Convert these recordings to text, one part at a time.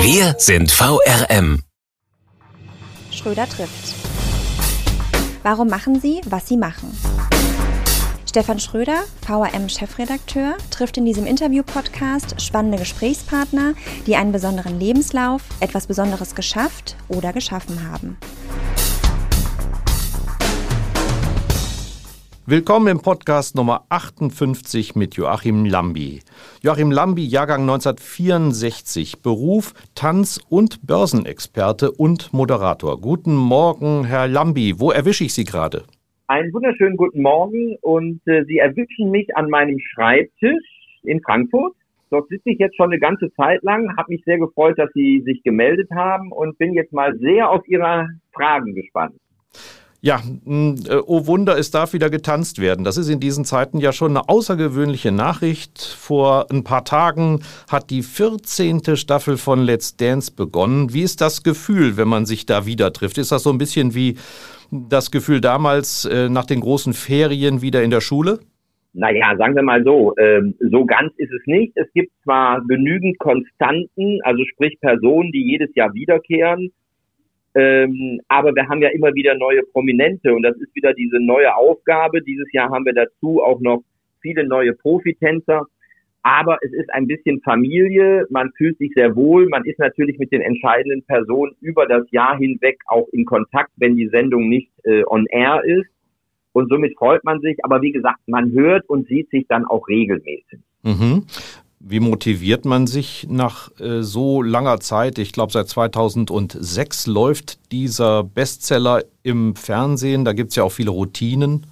Wir sind VRM. Schröder trifft. Warum machen Sie, was Sie machen? Stefan Schröder, VRM-Chefredakteur, trifft in diesem Interview-Podcast spannende Gesprächspartner, die einen besonderen Lebenslauf, etwas Besonderes geschafft oder geschaffen haben. Willkommen im Podcast Nummer 58 mit Joachim Lambi. Joachim Lambi, Jahrgang 1964, Beruf Tanz- und Börsenexperte und Moderator. Guten Morgen, Herr Lambi. Wo erwische ich Sie gerade? Einen wunderschönen guten Morgen und äh, Sie erwischen mich an meinem Schreibtisch in Frankfurt. Dort sitze ich jetzt schon eine ganze Zeit lang, habe mich sehr gefreut, dass Sie sich gemeldet haben und bin jetzt mal sehr auf Ihre Fragen gespannt. Ja, äh, oh Wunder, es darf wieder getanzt werden. Das ist in diesen Zeiten ja schon eine außergewöhnliche Nachricht. Vor ein paar Tagen hat die 14. Staffel von Let's Dance begonnen. Wie ist das Gefühl, wenn man sich da wieder trifft? Ist das so ein bisschen wie das Gefühl damals äh, nach den großen Ferien wieder in der Schule? Naja, sagen wir mal so, ähm, so ganz ist es nicht. Es gibt zwar genügend Konstanten, also sprich Personen, die jedes Jahr wiederkehren, ähm, aber wir haben ja immer wieder neue Prominente und das ist wieder diese neue Aufgabe. Dieses Jahr haben wir dazu auch noch viele neue Profitänzer. Aber es ist ein bisschen Familie, man fühlt sich sehr wohl, man ist natürlich mit den entscheidenden Personen über das Jahr hinweg auch in Kontakt, wenn die Sendung nicht äh, on air ist. Und somit freut man sich, aber wie gesagt, man hört und sieht sich dann auch regelmäßig. Mhm. Wie motiviert man sich nach äh, so langer Zeit? Ich glaube, seit 2006 läuft dieser Bestseller im Fernsehen. Da gibt es ja auch viele Routinen.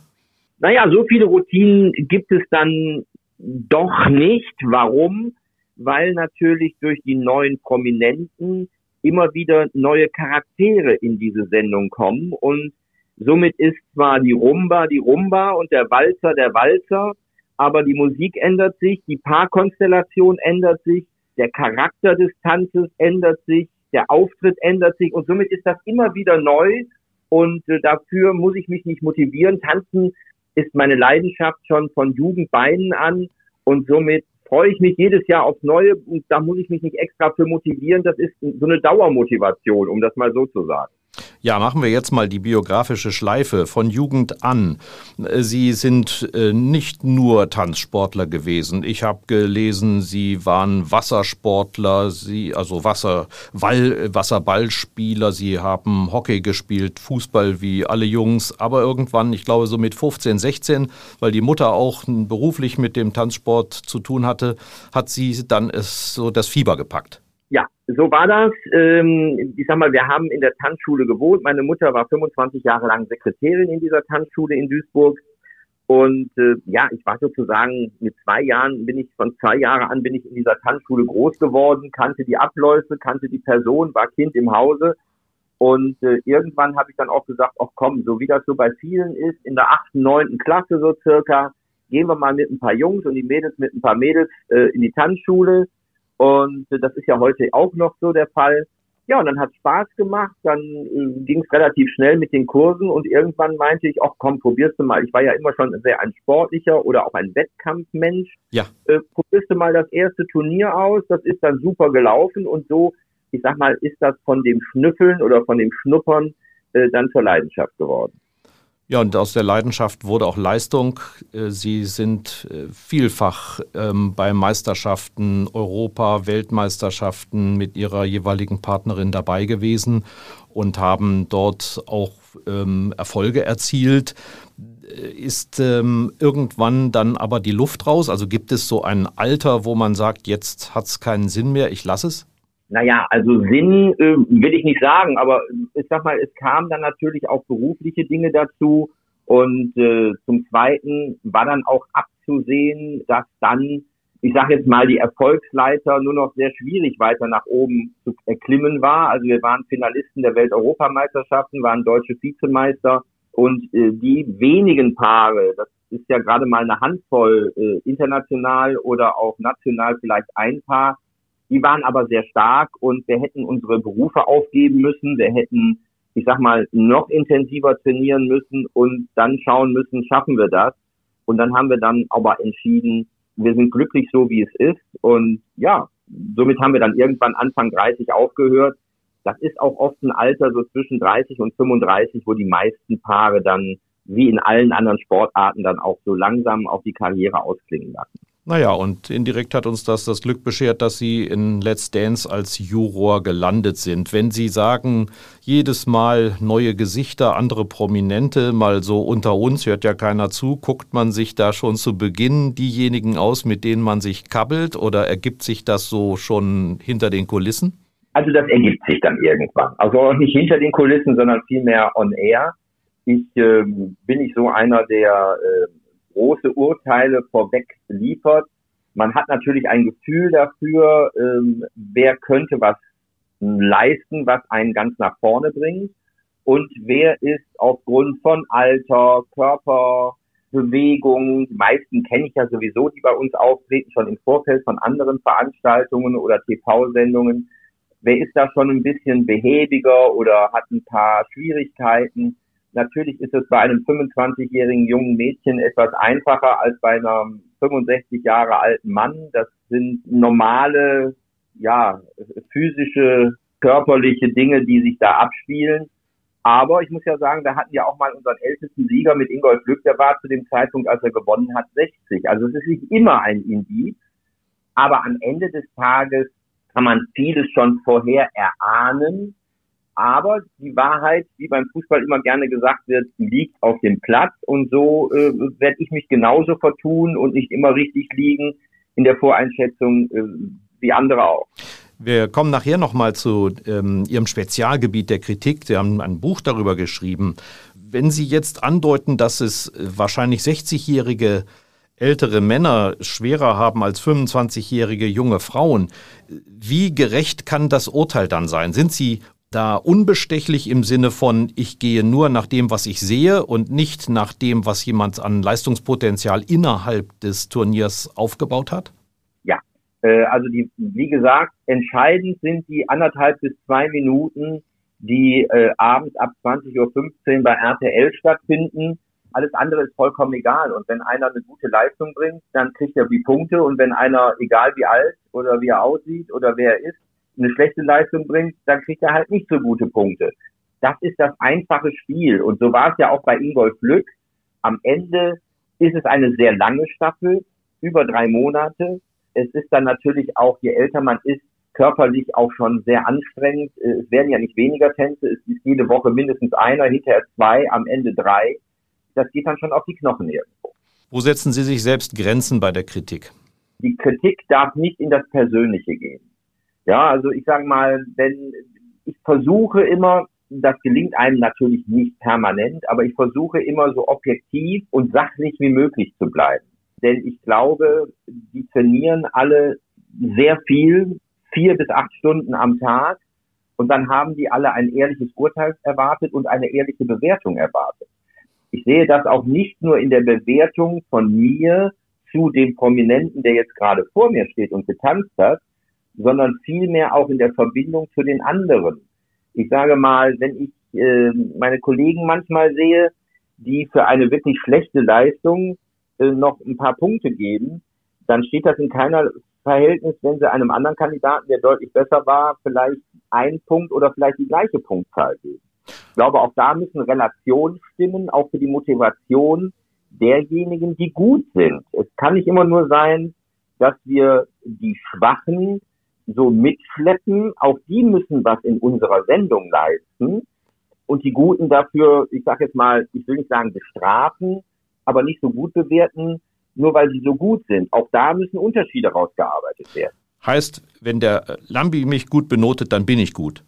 Naja, so viele Routinen gibt es dann doch nicht. Warum? Weil natürlich durch die neuen Prominenten immer wieder neue Charaktere in diese Sendung kommen und somit ist zwar die Rumba die Rumba und der Walzer der Walzer, aber die Musik ändert sich, die Paarkonstellation ändert sich, der Charakter des Tanzes ändert sich, der Auftritt ändert sich und somit ist das immer wieder neu und äh, dafür muss ich mich nicht motivieren. Tanzen ist meine Leidenschaft schon von Jugendbeinen an und somit freue ich mich jedes Jahr aufs Neue und da muss ich mich nicht extra für motivieren. Das ist so eine Dauermotivation, um das mal so zu sagen. Ja, machen wir jetzt mal die biografische Schleife von Jugend an. Sie sind äh, nicht nur Tanzsportler gewesen. Ich habe gelesen, Sie waren Wassersportler, Sie also Wasser, Wall, Wasserballspieler. Sie haben Hockey gespielt, Fußball wie alle Jungs. Aber irgendwann, ich glaube so mit 15, 16, weil die Mutter auch beruflich mit dem Tanzsport zu tun hatte, hat sie dann es so das Fieber gepackt. So war das. Ähm, ich sag mal, wir haben in der Tanzschule gewohnt. Meine Mutter war 25 Jahre lang Sekretärin in dieser Tanzschule in Duisburg. Und äh, ja, ich war sozusagen mit zwei Jahren bin ich von zwei Jahren an bin ich in dieser Tanzschule groß geworden, kannte die Abläufe, kannte die Person, war Kind im Hause. Und äh, irgendwann habe ich dann auch gesagt, ach komm, so wie das so bei vielen ist, in der achten, neunten Klasse so circa, gehen wir mal mit ein paar Jungs und die Mädels mit ein paar Mädels äh, in die Tanzschule und das ist ja heute auch noch so der Fall. Ja, und dann hat Spaß gemacht, dann äh, ging es relativ schnell mit den Kursen und irgendwann meinte ich, ach komm, probierst du mal. Ich war ja immer schon sehr ein sportlicher oder auch ein Wettkampfmensch. Ja. Äh, probierst du mal das erste Turnier aus, das ist dann super gelaufen und so, ich sag mal, ist das von dem Schnüffeln oder von dem Schnuppern äh, dann zur Leidenschaft geworden. Ja, und aus der Leidenschaft wurde auch Leistung. Äh, Sie sind äh, vielfach ähm, bei Meisterschaften, Europa, Weltmeisterschaften mit Ihrer jeweiligen Partnerin dabei gewesen und haben dort auch ähm, Erfolge erzielt. Äh, ist ähm, irgendwann dann aber die Luft raus? Also gibt es so ein Alter, wo man sagt, jetzt hat es keinen Sinn mehr, ich lasse es? Naja, also Sinn äh, will ich nicht sagen, aber ich sag mal, es kamen dann natürlich auch berufliche Dinge dazu und äh, zum Zweiten war dann auch abzusehen, dass dann, ich sage jetzt mal, die Erfolgsleiter nur noch sehr schwierig weiter nach oben zu erklimmen war. Also wir waren Finalisten der Welt-Europameisterschaften, waren deutsche Vizemeister und äh, die wenigen Paare, das ist ja gerade mal eine Handvoll äh, international oder auch national vielleicht ein Paar, die waren aber sehr stark und wir hätten unsere Berufe aufgeben müssen, wir hätten, ich sag mal, noch intensiver trainieren müssen und dann schauen müssen, schaffen wir das. Und dann haben wir dann aber entschieden, wir sind glücklich so, wie es ist. Und ja, somit haben wir dann irgendwann Anfang 30 aufgehört. Das ist auch oft ein Alter so zwischen 30 und 35, wo die meisten Paare dann wie in allen anderen Sportarten dann auch so langsam auf die Karriere ausklingen lassen. Naja, und indirekt hat uns das das Glück beschert, dass Sie in Let's Dance als Juror gelandet sind. Wenn Sie sagen, jedes Mal neue Gesichter, andere Prominente, mal so unter uns, hört ja keiner zu, guckt man sich da schon zu Beginn diejenigen aus, mit denen man sich kabbelt oder ergibt sich das so schon hinter den Kulissen? Also das ergibt sich dann irgendwann. Also auch nicht hinter den Kulissen, sondern vielmehr on air. Ich äh, bin nicht so einer, der äh, große Urteile vorweg liefert. Man hat natürlich ein Gefühl dafür, ähm, wer könnte was leisten, was einen ganz nach vorne bringt und wer ist aufgrund von Alter, Körper, Bewegung, die meisten kenne ich ja sowieso, die bei uns auftreten, schon im Vorfeld von anderen Veranstaltungen oder TV-Sendungen. Wer ist da schon ein bisschen behäbiger oder hat ein paar Schwierigkeiten? Natürlich ist es bei einem 25-jährigen jungen Mädchen etwas einfacher als bei einem 65 Jahre alten Mann. Das sind normale, ja, physische, körperliche Dinge, die sich da abspielen. Aber ich muss ja sagen, da hatten wir auch mal unseren ältesten Sieger mit Ingolf Glück, der war zu dem Zeitpunkt, als er gewonnen hat, 60. Also es ist nicht immer ein Indiz. Aber am Ende des Tages kann man vieles schon vorher erahnen aber die Wahrheit, wie beim Fußball immer gerne gesagt wird, liegt auf dem Platz. Und so äh, werde ich mich genauso vertun und nicht immer richtig liegen in der Voreinschätzung äh, wie andere auch. Wir kommen nachher nochmal zu ähm, Ihrem Spezialgebiet der Kritik. Sie haben ein Buch darüber geschrieben. Wenn Sie jetzt andeuten, dass es wahrscheinlich 60-jährige ältere Männer schwerer haben als 25-jährige junge Frauen, wie gerecht kann das Urteil dann sein? Sind Sie da unbestechlich im Sinne von, ich gehe nur nach dem, was ich sehe und nicht nach dem, was jemand an Leistungspotenzial innerhalb des Turniers aufgebaut hat? Ja, äh, also die, wie gesagt, entscheidend sind die anderthalb bis zwei Minuten, die äh, abends ab 20.15 Uhr bei RTL stattfinden. Alles andere ist vollkommen egal. Und wenn einer eine gute Leistung bringt, dann kriegt er die Punkte. Und wenn einer, egal wie alt oder wie er aussieht oder wer er ist, eine schlechte Leistung bringt, dann kriegt er halt nicht so gute Punkte. Das ist das einfache Spiel. Und so war es ja auch bei Ingolf Lück. Am Ende ist es eine sehr lange Staffel, über drei Monate. Es ist dann natürlich auch, je älter man ist, körperlich auch schon sehr anstrengend. Es werden ja nicht weniger Tänze, es ist jede Woche mindestens einer, hinterher zwei, am Ende drei. Das geht dann schon auf die Knochen irgendwo. Wo setzen Sie sich selbst Grenzen bei der Kritik? Die Kritik darf nicht in das Persönliche gehen. Ja, also ich sage mal, wenn ich versuche immer, das gelingt einem natürlich nicht permanent, aber ich versuche immer so objektiv und sachlich wie möglich zu bleiben. Denn ich glaube, die trainieren alle sehr viel, vier bis acht Stunden am Tag. Und dann haben die alle ein ehrliches Urteil erwartet und eine ehrliche Bewertung erwartet. Ich sehe das auch nicht nur in der Bewertung von mir zu dem Prominenten, der jetzt gerade vor mir steht und getanzt hat, sondern vielmehr auch in der Verbindung zu den anderen. Ich sage mal, wenn ich äh, meine Kollegen manchmal sehe, die für eine wirklich schlechte Leistung äh, noch ein paar Punkte geben, dann steht das in keiner Verhältnis, wenn sie einem anderen Kandidaten, der deutlich besser war, vielleicht einen Punkt oder vielleicht die gleiche Punktzahl geben. Ich glaube, auch da müssen Relationen stimmen, auch für die Motivation derjenigen, die gut sind. Es kann nicht immer nur sein, dass wir die Schwachen so mitschleppen. Auch die müssen was in unserer Sendung leisten. Und die Guten dafür, ich sage jetzt mal, ich will nicht sagen bestrafen, aber nicht so gut bewerten, nur weil sie so gut sind. Auch da müssen Unterschiede rausgearbeitet werden. Heißt, wenn der Lambi mich gut benotet, dann bin ich gut.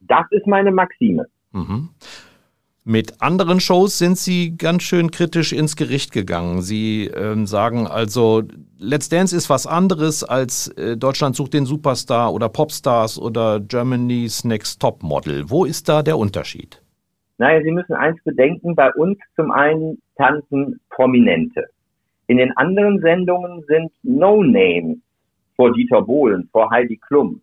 Das ist meine Maxime. Mhm. Mit anderen Shows sind Sie ganz schön kritisch ins Gericht gegangen. Sie ähm, sagen also, Let's Dance ist was anderes als äh, Deutschland sucht den Superstar oder Popstars oder Germany's Next Top Model. Wo ist da der Unterschied? Naja, Sie müssen eins bedenken. Bei uns zum einen tanzen Prominente. In den anderen Sendungen sind No-Names vor Dieter Bohlen, vor Heidi Klum.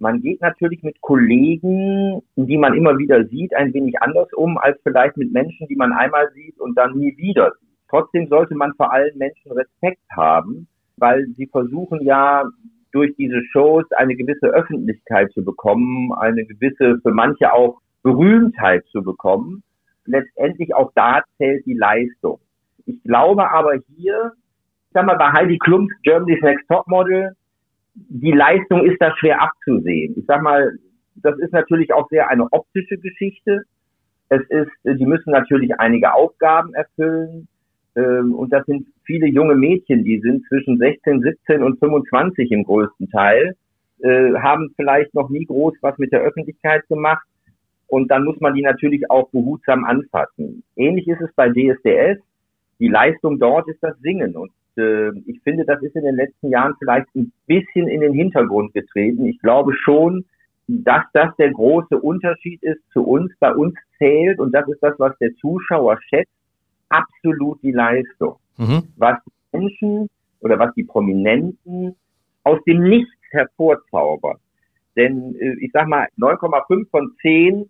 Man geht natürlich mit Kollegen, die man immer wieder sieht, ein wenig anders um, als vielleicht mit Menschen, die man einmal sieht und dann nie wieder sieht. Trotzdem sollte man vor allen Menschen Respekt haben, weil sie versuchen ja durch diese Shows eine gewisse Öffentlichkeit zu bekommen, eine gewisse, für manche auch Berühmtheit zu bekommen. Letztendlich auch da zählt die Leistung. Ich glaube aber hier, ich sag mal, bei Heidi Klums Germany's Next Top Model, die Leistung ist da schwer abzusehen. Ich sag mal, das ist natürlich auch sehr eine optische Geschichte. Es ist, die müssen natürlich einige Aufgaben erfüllen. Ähm, und das sind viele junge Mädchen, die sind zwischen 16, 17 und 25 im größten Teil, äh, haben vielleicht noch nie groß was mit der Öffentlichkeit gemacht. Und dann muss man die natürlich auch behutsam anfassen. Ähnlich ist es bei DSDS. Die Leistung dort ist das Singen. Und äh, ich finde, das ist in den letzten Jahren vielleicht ein bisschen in den Hintergrund getreten. Ich glaube schon, dass das der große Unterschied ist zu uns. Bei uns zählt, und das ist das, was der Zuschauer schätzt, absolut die Leistung. Mhm. Was die Menschen oder was die Prominenten aus dem Nichts hervorzaubern. Denn äh, ich sag mal, 9,5 von 10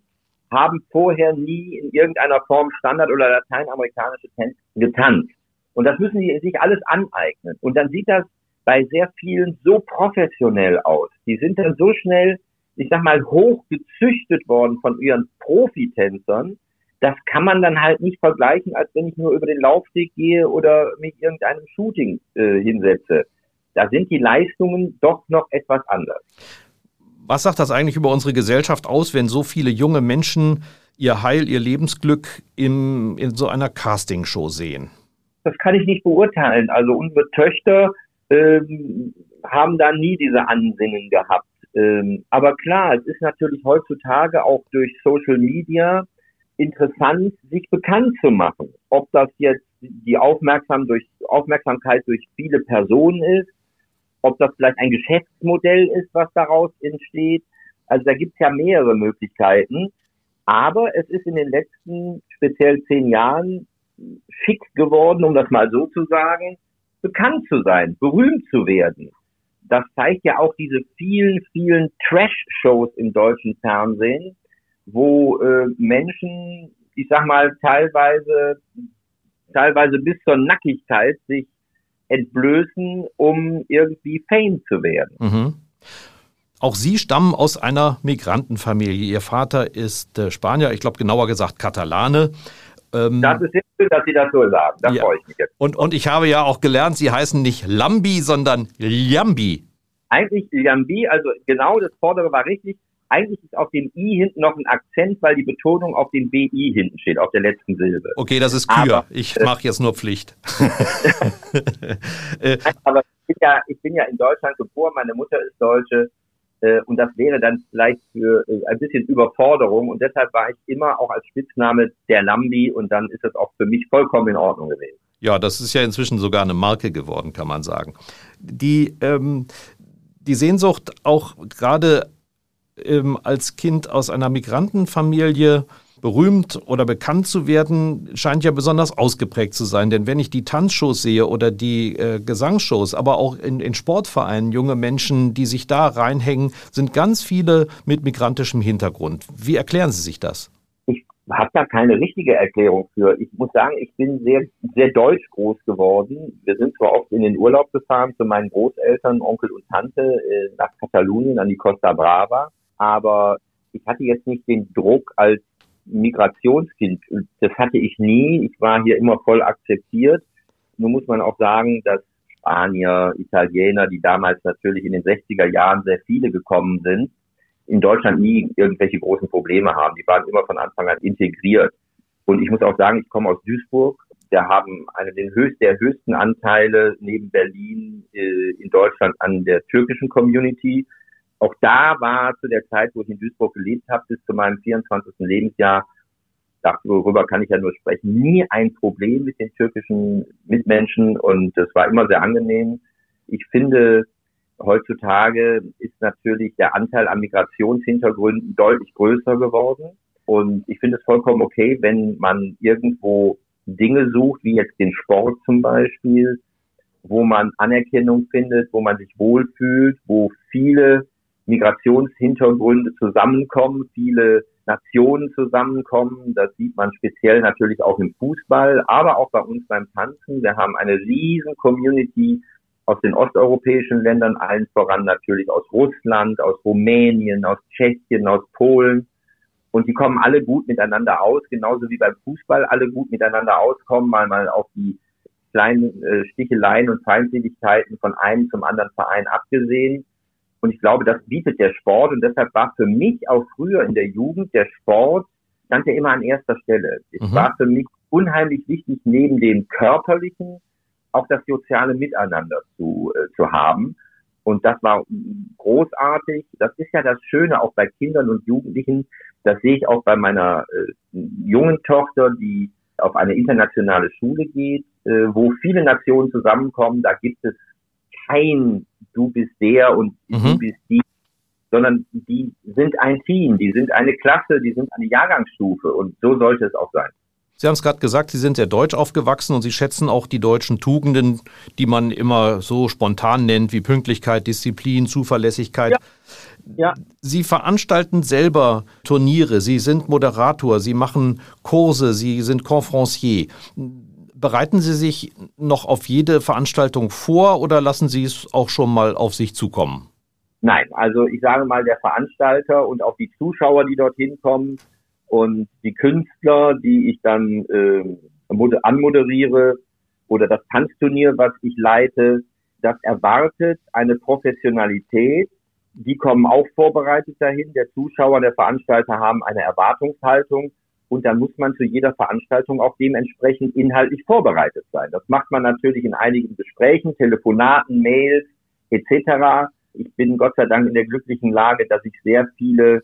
haben vorher nie in irgendeiner Form Standard- oder lateinamerikanische Tänze getanzt. Und das müssen sie sich alles aneignen. Und dann sieht das bei sehr vielen so professionell aus. Die sind dann so schnell, ich sag mal, hoch gezüchtet worden von ihren Profitänzern. Das kann man dann halt nicht vergleichen, als wenn ich nur über den Laufsteg gehe oder mich irgendeinem Shooting äh, hinsetze. Da sind die Leistungen doch noch etwas anders. Was sagt das eigentlich über unsere Gesellschaft aus, wenn so viele junge Menschen ihr Heil, ihr Lebensglück im, in so einer Castingshow sehen? Das kann ich nicht beurteilen. Also unsere Töchter ähm, haben da nie diese Ansinnen gehabt. Ähm, aber klar, es ist natürlich heutzutage auch durch Social Media interessant, sich bekannt zu machen. Ob das jetzt die Aufmerksam durch, Aufmerksamkeit durch viele Personen ist, ob das vielleicht ein Geschäftsmodell ist, was daraus entsteht. Also da gibt es ja mehrere Möglichkeiten. Aber es ist in den letzten speziell zehn Jahren schick geworden, um das mal so zu sagen, bekannt zu sein, berühmt zu werden. Das zeigt ja auch diese vielen, vielen Trash-Shows im deutschen Fernsehen, wo äh, Menschen, ich sag mal, teilweise, teilweise bis zur Nackigkeit sich entblößen, um irgendwie Fame zu werden. Mhm. Auch Sie stammen aus einer Migrantenfamilie. Ihr Vater ist äh, Spanier, ich glaube genauer gesagt Katalane. Ähm, das ist schön, dass Sie das so sagen. Da ja. freue ich mich jetzt. Und, und ich habe ja auch gelernt, Sie heißen nicht Lambi, sondern Liambi. Eigentlich Liambi, also genau das vordere war richtig. Eigentlich ist auf dem I hinten noch ein Akzent, weil die Betonung auf dem BI hinten steht, auf der letzten Silbe. Okay, das ist Kür. Aber, ich mache jetzt nur Pflicht. Aber ich bin, ja, ich bin ja in Deutschland geboren, meine Mutter ist Deutsche. Äh, und das wäre dann vielleicht für äh, ein bisschen Überforderung. Und deshalb war ich immer auch als Spitzname der Lambi und dann ist das auch für mich vollkommen in Ordnung gewesen. Ja, das ist ja inzwischen sogar eine Marke geworden, kann man sagen. Die, ähm, die Sehnsucht auch gerade ähm, als Kind aus einer Migrantenfamilie berühmt oder bekannt zu werden, scheint ja besonders ausgeprägt zu sein. Denn wenn ich die Tanzshows sehe oder die äh, Gesangsshows, aber auch in, in, Sportvereinen, junge Menschen, die sich da reinhängen, sind ganz viele mit migrantischem Hintergrund. Wie erklären Sie sich das? Ich habe da keine richtige Erklärung für. Ich muss sagen, ich bin sehr, sehr deutsch groß geworden. Wir sind zwar oft in den Urlaub gefahren zu meinen Großeltern, Onkel und Tante äh, nach Katalonien an die Costa Brava, aber ich hatte jetzt nicht den Druck als Migrationskind. Das hatte ich nie. Ich war hier immer voll akzeptiert. Nun muss man auch sagen, dass Spanier, Italiener, die damals natürlich in den 60er Jahren sehr viele gekommen sind, in Deutschland nie irgendwelche großen Probleme haben. Die waren immer von Anfang an integriert. Und ich muss auch sagen, ich komme aus Duisburg. Wir haben einen den höchst, der höchsten Anteile neben Berlin äh, in Deutschland an der türkischen Community. Auch da war zu der Zeit, wo ich in Duisburg gelebt habe, bis zu meinem 24. Lebensjahr, darüber kann ich ja nur sprechen, nie ein Problem mit den türkischen Mitmenschen und es war immer sehr angenehm. Ich finde, heutzutage ist natürlich der Anteil an Migrationshintergründen deutlich größer geworden. Und ich finde es vollkommen okay, wenn man irgendwo Dinge sucht, wie jetzt den Sport zum Beispiel, wo man Anerkennung findet, wo man sich wohlfühlt, wo viele Migrationshintergründe zusammenkommen, viele Nationen zusammenkommen. Das sieht man speziell natürlich auch im Fußball, aber auch bei uns beim Tanzen. Wir haben eine riesen Community aus den osteuropäischen Ländern, allen voran natürlich aus Russland, aus Rumänien, aus Tschechien, aus Polen. Und die kommen alle gut miteinander aus, genauso wie beim Fußball alle gut miteinander auskommen, mal mal auf die kleinen äh, Sticheleien und Feindseligkeiten von einem zum anderen Verein abgesehen. Und ich glaube, das bietet der Sport und deshalb war für mich auch früher in der Jugend der Sport stand ja immer an erster Stelle. Es mhm. war für mich unheimlich wichtig, neben dem körperlichen auch das soziale Miteinander zu, äh, zu haben. Und das war großartig. Das ist ja das Schöne auch bei Kindern und Jugendlichen. Das sehe ich auch bei meiner äh, jungen Tochter, die auf eine internationale Schule geht, äh, wo viele Nationen zusammenkommen. Da gibt es kein du bist der und mhm. du bist die, sondern die sind ein Team, die sind eine Klasse, die sind eine Jahrgangsstufe und so sollte es auch sein. Sie haben es gerade gesagt, Sie sind sehr deutsch aufgewachsen und Sie schätzen auch die deutschen Tugenden, die man immer so spontan nennt, wie Pünktlichkeit, Disziplin, Zuverlässigkeit. Ja. Ja. Sie veranstalten selber Turniere, Sie sind Moderator, Sie machen Kurse, Sie sind Conferencier. Bereiten Sie sich noch auf jede Veranstaltung vor oder lassen Sie es auch schon mal auf sich zukommen? Nein, also ich sage mal, der Veranstalter und auch die Zuschauer, die dorthin kommen, und die Künstler, die ich dann äh, anmoderiere oder das Tanzturnier, was ich leite, das erwartet eine Professionalität. Die kommen auch vorbereitet dahin. Der Zuschauer, der Veranstalter haben eine Erwartungshaltung. Und dann muss man zu jeder Veranstaltung auch dementsprechend inhaltlich vorbereitet sein. Das macht man natürlich in einigen Gesprächen, Telefonaten, Mails etc. Ich bin Gott sei Dank in der glücklichen Lage, dass ich sehr viele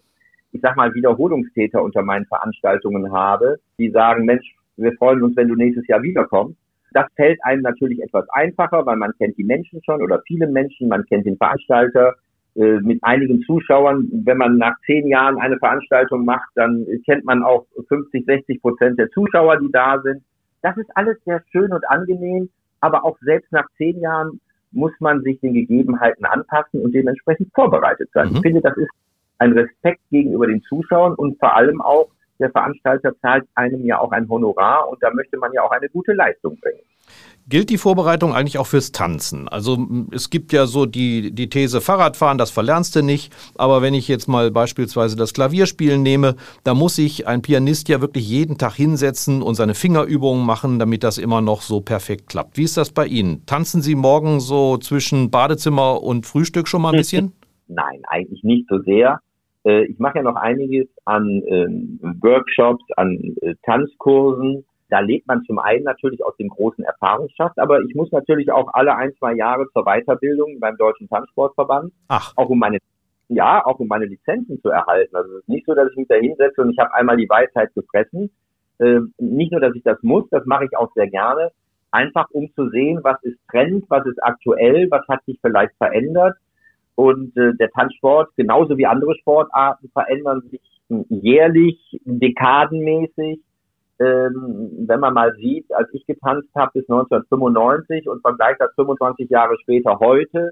ich sag mal, Wiederholungstäter unter meinen Veranstaltungen habe, die sagen, Mensch, wir freuen uns, wenn du nächstes Jahr wiederkommst. Das fällt einem natürlich etwas einfacher, weil man kennt die Menschen schon oder viele Menschen, man kennt den Veranstalter mit einigen Zuschauern. Wenn man nach zehn Jahren eine Veranstaltung macht, dann kennt man auch 50, 60 Prozent der Zuschauer, die da sind. Das ist alles sehr schön und angenehm, aber auch selbst nach zehn Jahren muss man sich den Gegebenheiten anpassen und dementsprechend vorbereitet sein. Mhm. Ich finde, das ist ein Respekt gegenüber den Zuschauern und vor allem auch der Veranstalter zahlt einem ja auch ein Honorar und da möchte man ja auch eine gute Leistung bringen. Gilt die Vorbereitung eigentlich auch fürs Tanzen? Also es gibt ja so die, die These Fahrradfahren, das verlernst du nicht. Aber wenn ich jetzt mal beispielsweise das Klavierspielen nehme, da muss sich ein Pianist ja wirklich jeden Tag hinsetzen und seine Fingerübungen machen, damit das immer noch so perfekt klappt. Wie ist das bei Ihnen? Tanzen Sie morgen so zwischen Badezimmer und Frühstück schon mal ein bisschen? Nein, eigentlich nicht so sehr. Äh, ich mache ja noch einiges an ähm, Workshops, an äh, Tanzkursen. Da lebt man zum einen natürlich aus dem großen Erfahrungsschatz, aber ich muss natürlich auch alle ein, zwei Jahre zur Weiterbildung beim Deutschen Tanzsportverband, Ach. auch um meine ja, auch um meine Lizenzen zu erhalten. Also es ist nicht so, dass ich mich da hinsetze und ich habe einmal die Weisheit gefressen. Äh, nicht nur, dass ich das muss, das mache ich auch sehr gerne, einfach um zu sehen, was ist Trend, was ist aktuell, was hat sich vielleicht verändert und äh, der Tanzsport, genauso wie andere Sportarten, verändern sich jährlich, dekadenmäßig. Ähm, wenn man mal sieht, als ich getanzt habe bis 1995 und vergleicht das 25 Jahre später heute,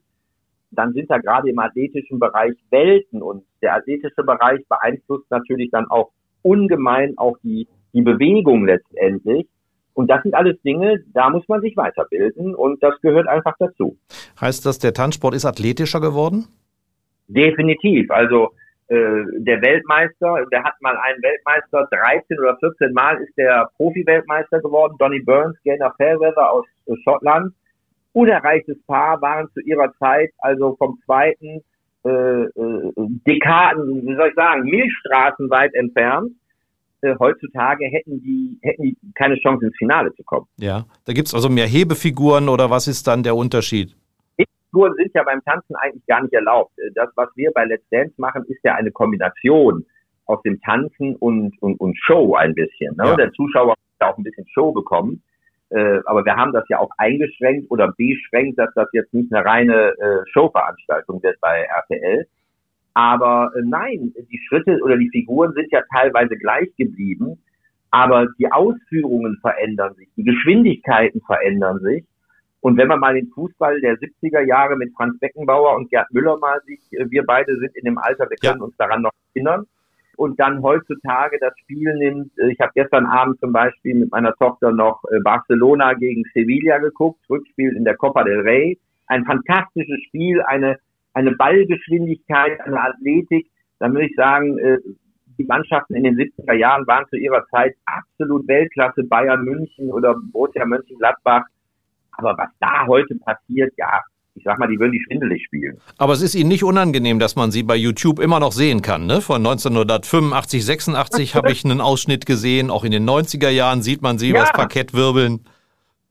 dann sind da gerade im athletischen Bereich Welten und der athletische Bereich beeinflusst natürlich dann auch ungemein auch die, die Bewegung letztendlich. Und das sind alles Dinge, da muss man sich weiterbilden und das gehört einfach dazu. Heißt das, der Tanzsport ist athletischer geworden? Definitiv. Also der Weltmeister, der hat mal einen Weltmeister, 13 oder 14 Mal ist der Profi-Weltmeister geworden, Donny Burns, Gainer Fairweather aus äh, Schottland. Unerreichtes Paar waren zu ihrer Zeit also vom zweiten äh, äh, Dekaden, wie soll ich sagen, Milchstraßen weit entfernt äh, heutzutage hätten die, hätten die keine Chance ins Finale zu kommen. Ja, da gibt es also mehr Hebefiguren oder was ist dann der Unterschied? Hebefiguren sind ja beim Tanzen eigentlich gar nicht erlaubt. Äh, das, was wir bei Let's Dance machen, ist ja eine Kombination aus dem Tanzen und, und, und Show ein bisschen. Ne? Ja. Der Zuschauer hat auch ein bisschen Show bekommen. Äh, aber wir haben das ja auch eingeschränkt oder beschränkt, dass das jetzt nicht eine reine äh, Showveranstaltung wird bei RTL. Aber äh, nein, die Schritte oder die Figuren sind ja teilweise gleich geblieben, aber die Ausführungen verändern sich, die Geschwindigkeiten verändern sich. Und wenn man mal den Fußball der 70er Jahre mit Franz Beckenbauer und Gerd Müller mal sich, äh, wir beide sind in dem Alter, wir können ja. uns daran noch erinnern, und dann heutzutage das Spiel nimmt. Äh, ich habe gestern Abend zum Beispiel mit meiner Tochter noch äh, Barcelona gegen Sevilla geguckt, Rückspiel in der Copa del Rey. Ein fantastisches Spiel, eine, eine Ballgeschwindigkeit, eine Athletik. Da muss ich sagen, die Mannschaften in den 70er Jahren waren zu ihrer Zeit absolut Weltklasse, Bayern München oder Borussia Mönchengladbach. Aber was da heute passiert, ja, ich sag mal, die würden die schwindelig spielen. Aber es ist Ihnen nicht unangenehm, dass man sie bei YouTube immer noch sehen kann. Ne? Von 1985, 86 habe ich einen Ausschnitt gesehen. Auch in den 90er Jahren sieht man sie ja. übers Parkett wirbeln.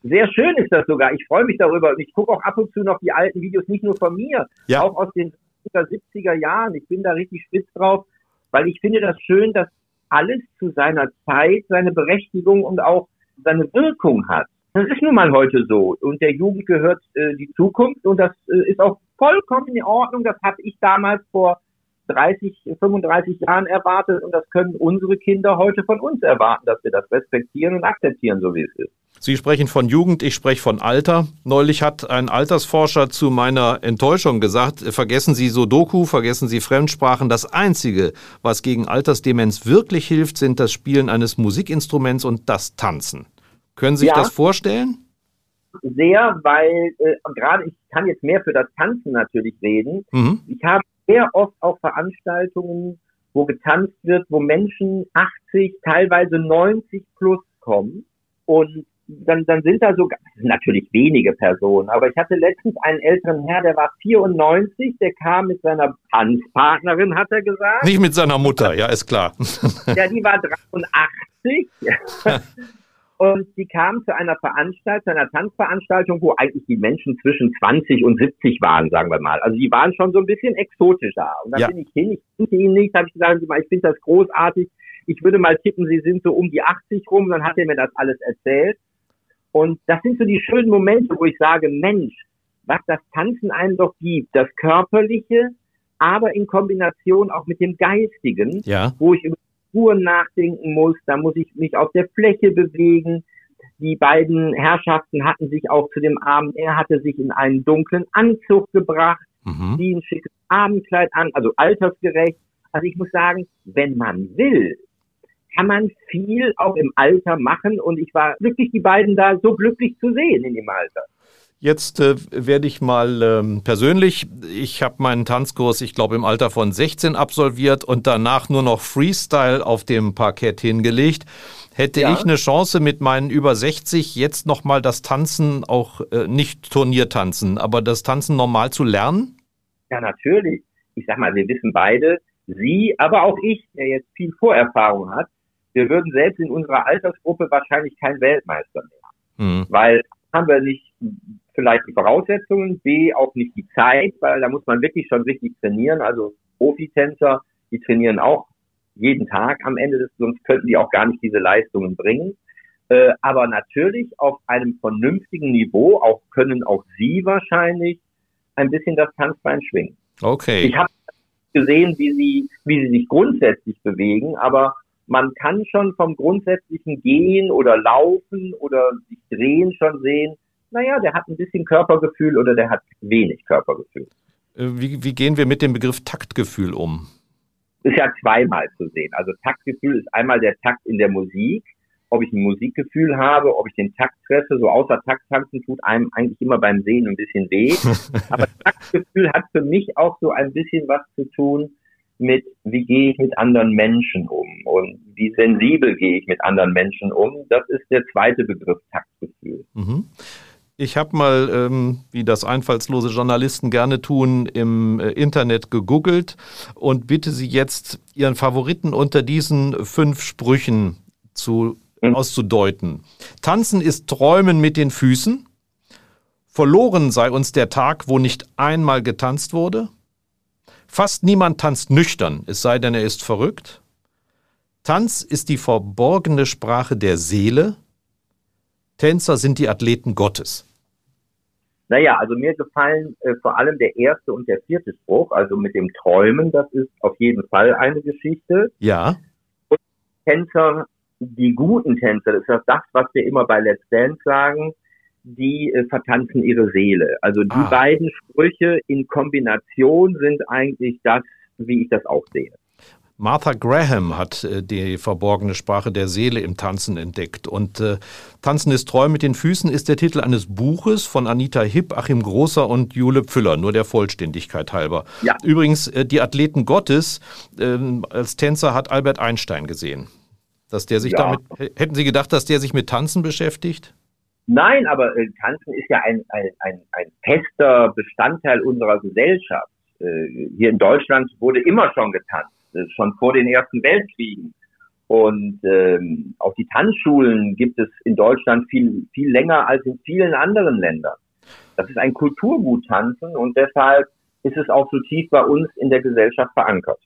Sehr schön ist das sogar. Ich freue mich darüber. Und ich gucke auch ab und zu noch die alten Videos, nicht nur von mir, ja. auch aus den 70er Jahren. Ich bin da richtig spitz drauf, weil ich finde das schön, dass alles zu seiner Zeit seine Berechtigung und auch seine Wirkung hat. Das ist nun mal heute so. Und der Jugend gehört äh, die Zukunft und das äh, ist auch vollkommen in Ordnung. Das habe ich damals vor 30, 35 Jahren erwartet und das können unsere Kinder heute von uns erwarten, dass wir das respektieren und akzeptieren, so wie es ist. Sie sprechen von Jugend, ich spreche von Alter. Neulich hat ein Altersforscher zu meiner Enttäuschung gesagt, vergessen Sie Sudoku, vergessen Sie Fremdsprachen. Das Einzige, was gegen Altersdemenz wirklich hilft, sind das Spielen eines Musikinstruments und das Tanzen. Können Sie sich ja, das vorstellen? Sehr, weil äh, gerade ich kann jetzt mehr für das Tanzen natürlich reden. Mhm. Ich habe sehr oft auch Veranstaltungen, wo getanzt wird, wo Menschen 80, teilweise 90 plus kommen und dann, dann sind da sogar, natürlich wenige Personen, aber ich hatte letztens einen älteren Herr, der war 94, der kam mit seiner Tanzpartnerin, hat er gesagt. Nicht mit seiner Mutter, ja, ist klar. Ja, die war 83. Und sie kam zu einer Veranstaltung, zu einer Tanzveranstaltung, wo eigentlich die Menschen zwischen 20 und 70 waren, sagen wir mal. Also die waren schon so ein bisschen exotisch da. Und dann ja. bin ich hin, ich kannte ihn nicht, habe ich gesagt, ich finde das großartig. Ich würde mal tippen, sie sind so um die 80 rum. Dann hat er mir das alles erzählt. Und das sind so die schönen Momente, wo ich sage, Mensch, was das Tanzen einem doch gibt, das Körperliche, aber in Kombination auch mit dem Geistigen, ja. wo ich Spuren nachdenken muss, da muss ich mich auf der Fläche bewegen. Die beiden Herrschaften hatten sich auch zu dem Abend, er hatte sich in einen dunklen Anzug gebracht, mhm. die ein schickes Abendkleid an, also altersgerecht. Also ich muss sagen, wenn man will, kann man viel auch im Alter machen und ich war glücklich, die beiden da so glücklich zu sehen in dem Alter. Jetzt äh, werde ich mal ähm, persönlich. Ich habe meinen Tanzkurs, ich glaube, im Alter von 16 absolviert und danach nur noch Freestyle auf dem Parkett hingelegt. Hätte ja. ich eine Chance mit meinen über 60 jetzt nochmal das Tanzen, auch äh, nicht Turniertanzen, aber das Tanzen normal zu lernen? Ja, natürlich. Ich sag mal, wir wissen beide, Sie, aber auch ich, der jetzt viel Vorerfahrung hat, wir würden selbst in unserer Altersgruppe wahrscheinlich kein Weltmeister mehr. Mhm. Weil haben wir nicht vielleicht die Voraussetzungen, B, auch nicht die Zeit, weil da muss man wirklich schon richtig trainieren. Also Profitänzer, die trainieren auch jeden Tag am Ende des, sonst könnten die auch gar nicht diese Leistungen bringen. Äh, aber natürlich auf einem vernünftigen Niveau, auch können auch Sie wahrscheinlich ein bisschen das Tanzbein schwingen. Okay. Ich habe gesehen, wie Sie, wie Sie sich grundsätzlich bewegen, aber man kann schon vom grundsätzlichen Gehen oder Laufen oder sich drehen schon sehen, naja, der hat ein bisschen Körpergefühl oder der hat wenig Körpergefühl. Äh, wie, wie gehen wir mit dem Begriff Taktgefühl um? Ist ja zweimal zu sehen. Also Taktgefühl ist einmal der Takt in der Musik, ob ich ein Musikgefühl habe, ob ich den Takt treffe, so außer Takt tanzen tut einem eigentlich immer beim Sehen ein bisschen weh. Aber Taktgefühl hat für mich auch so ein bisschen was zu tun mit, wie gehe ich mit anderen Menschen um und wie sensibel gehe ich mit anderen Menschen um. Das ist der zweite Begriff Taktgefühl. Mhm. Ich habe mal, ähm, wie das einfallslose Journalisten gerne tun, im äh, Internet gegoogelt und bitte Sie jetzt Ihren Favoriten unter diesen fünf Sprüchen zu, mhm. auszudeuten. Tanzen ist Träumen mit den Füßen. Verloren sei uns der Tag, wo nicht einmal getanzt wurde. Fast niemand tanzt nüchtern, es sei denn, er ist verrückt. Tanz ist die verborgene Sprache der Seele. Tänzer sind die Athleten Gottes. Naja, also mir gefallen äh, vor allem der erste und der vierte Spruch, also mit dem Träumen, das ist auf jeden Fall eine Geschichte. Ja. Und Tänzer, die guten Tänzer, das ist das, was wir immer bei Let's Dance sagen, die äh, vertanzen ihre Seele. Also die ah. beiden Sprüche in Kombination sind eigentlich das, wie ich das auch sehe. Martha Graham hat äh, die verborgene Sprache der Seele im Tanzen entdeckt. Und äh, Tanzen ist treu mit den Füßen ist der Titel eines Buches von Anita Hipp, Achim Großer und Jule Pfüller, nur der Vollständigkeit halber. Ja. Übrigens, äh, die Athleten Gottes äh, als Tänzer hat Albert Einstein gesehen. Dass der sich ja. damit, hätten Sie gedacht, dass der sich mit Tanzen beschäftigt? Nein, aber äh, Tanzen ist ja ein, ein, ein, ein fester Bestandteil unserer Gesellschaft. Äh, hier in Deutschland wurde immer schon getanzt schon vor den ersten Weltkriegen. Und ähm, auch die Tanzschulen gibt es in Deutschland viel, viel länger als in vielen anderen Ländern. Das ist ein Kulturgut Tanzen und deshalb ist es auch so tief bei uns in der Gesellschaft verankert.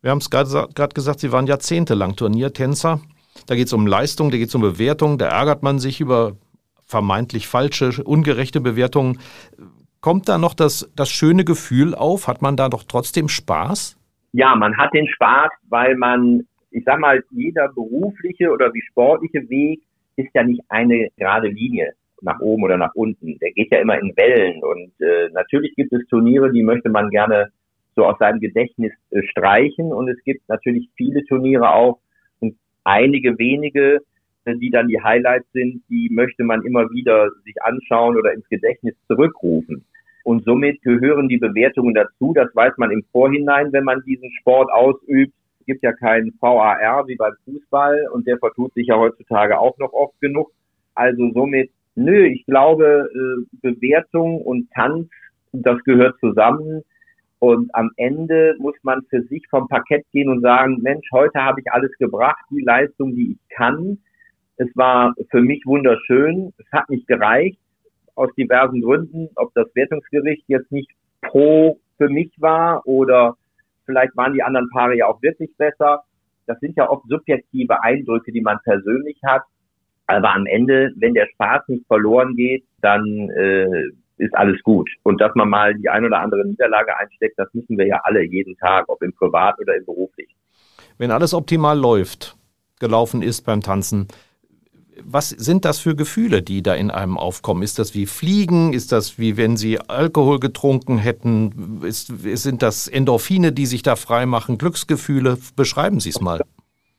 Wir haben es gerade gesagt, Sie waren jahrzehntelang Turniertänzer. Da geht es um Leistung, da geht es um Bewertung, da ärgert man sich über vermeintlich falsche, ungerechte Bewertungen. Kommt da noch das, das schöne Gefühl auf? Hat man da doch trotzdem Spaß? Ja, man hat den Spaß, weil man, ich sag mal, jeder berufliche oder wie sportliche Weg ist ja nicht eine gerade Linie nach oben oder nach unten. Der geht ja immer in Wellen. Und äh, natürlich gibt es Turniere, die möchte man gerne so aus seinem Gedächtnis äh, streichen. Und es gibt natürlich viele Turniere auch und einige wenige, äh, die dann die Highlights sind, die möchte man immer wieder sich anschauen oder ins Gedächtnis zurückrufen. Und somit gehören die Bewertungen dazu. Das weiß man im Vorhinein, wenn man diesen Sport ausübt. Es gibt ja keinen VAR wie beim Fußball und der vertut sich ja heutzutage auch noch oft genug. Also somit, nö, ich glaube, äh, Bewertung und Tanz, das gehört zusammen. Und am Ende muss man für sich vom Parkett gehen und sagen, Mensch, heute habe ich alles gebracht, die Leistung, die ich kann. Es war für mich wunderschön. Es hat nicht gereicht aus diversen Gründen, ob das Wertungsgericht jetzt nicht pro für mich war oder vielleicht waren die anderen Paare ja auch wirklich besser. Das sind ja oft subjektive Eindrücke, die man persönlich hat. Aber am Ende, wenn der Spaß nicht verloren geht, dann äh, ist alles gut. Und dass man mal die ein oder andere Niederlage einsteckt, das müssen wir ja alle jeden Tag, ob im Privat oder im Beruflichen. Wenn alles optimal läuft, gelaufen ist beim Tanzen, was sind das für Gefühle, die da in einem aufkommen? Ist das wie Fliegen? Ist das wie wenn Sie Alkohol getrunken hätten? Ist, sind das Endorphine, die sich da freimachen? Glücksgefühle? Beschreiben Sie es mal.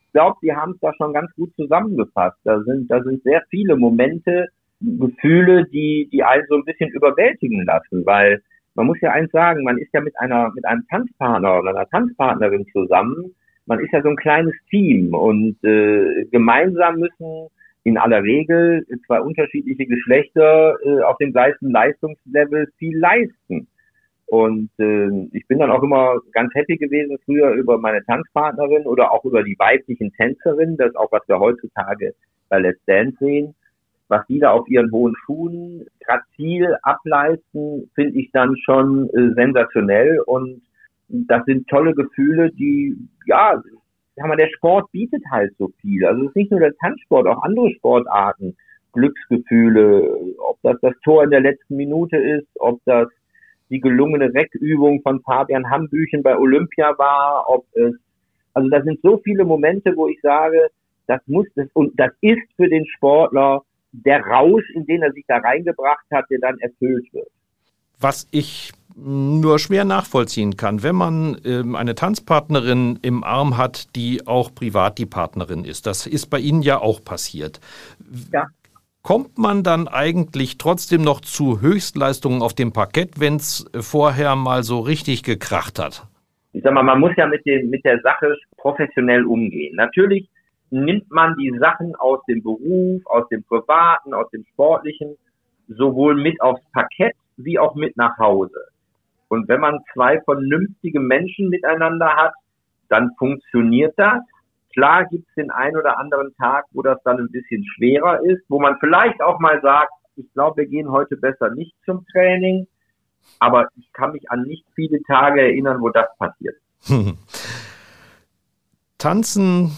Ich glaube, Sie haben es da schon ganz gut zusammengefasst. Da sind, da sind sehr viele Momente, Gefühle, die, die einen so ein bisschen überwältigen lassen, weil man muss ja eins sagen, man ist ja mit einer, mit einem Tanzpartner oder einer Tanzpartnerin zusammen. Man ist ja so ein kleines Team und äh, gemeinsam müssen in aller Regel zwei unterschiedliche Geschlechter äh, auf dem gleichen Leistungslevel viel leisten. Und äh, ich bin dann auch immer ganz happy gewesen früher über meine Tanzpartnerin oder auch über die weiblichen Tänzerinnen, das ist auch was wir heutzutage bei Let's Dance sehen. Was die da auf ihren hohen Schuhen grazil ableisten, finde ich dann schon äh, sensationell und das sind tolle Gefühle, die ja sag mal, der Sport bietet halt so viel. Also es ist nicht nur der Tanzsport, auch andere Sportarten, Glücksgefühle, ob das das Tor in der letzten Minute ist, ob das die gelungene Reckübung von Fabian Hambüchen bei Olympia war, ob es, also da sind so viele Momente, wo ich sage, das muss, das, und das ist für den Sportler der Rausch, in den er sich da reingebracht hat, der dann erfüllt wird. Was ich nur schwer nachvollziehen kann, wenn man ähm, eine Tanzpartnerin im Arm hat, die auch privat die Partnerin ist. Das ist bei Ihnen ja auch passiert. Ja. Kommt man dann eigentlich trotzdem noch zu Höchstleistungen auf dem Parkett, wenn es vorher mal so richtig gekracht hat? Ich sag mal, man muss ja mit, den, mit der Sache professionell umgehen. Natürlich nimmt man die Sachen aus dem Beruf, aus dem Privaten, aus dem Sportlichen sowohl mit aufs Parkett wie auch mit nach Hause. Und wenn man zwei vernünftige Menschen miteinander hat, dann funktioniert das. Klar gibt es den einen oder anderen Tag, wo das dann ein bisschen schwerer ist, wo man vielleicht auch mal sagt, ich glaube, wir gehen heute besser nicht zum Training. Aber ich kann mich an nicht viele Tage erinnern, wo das passiert. Tanzen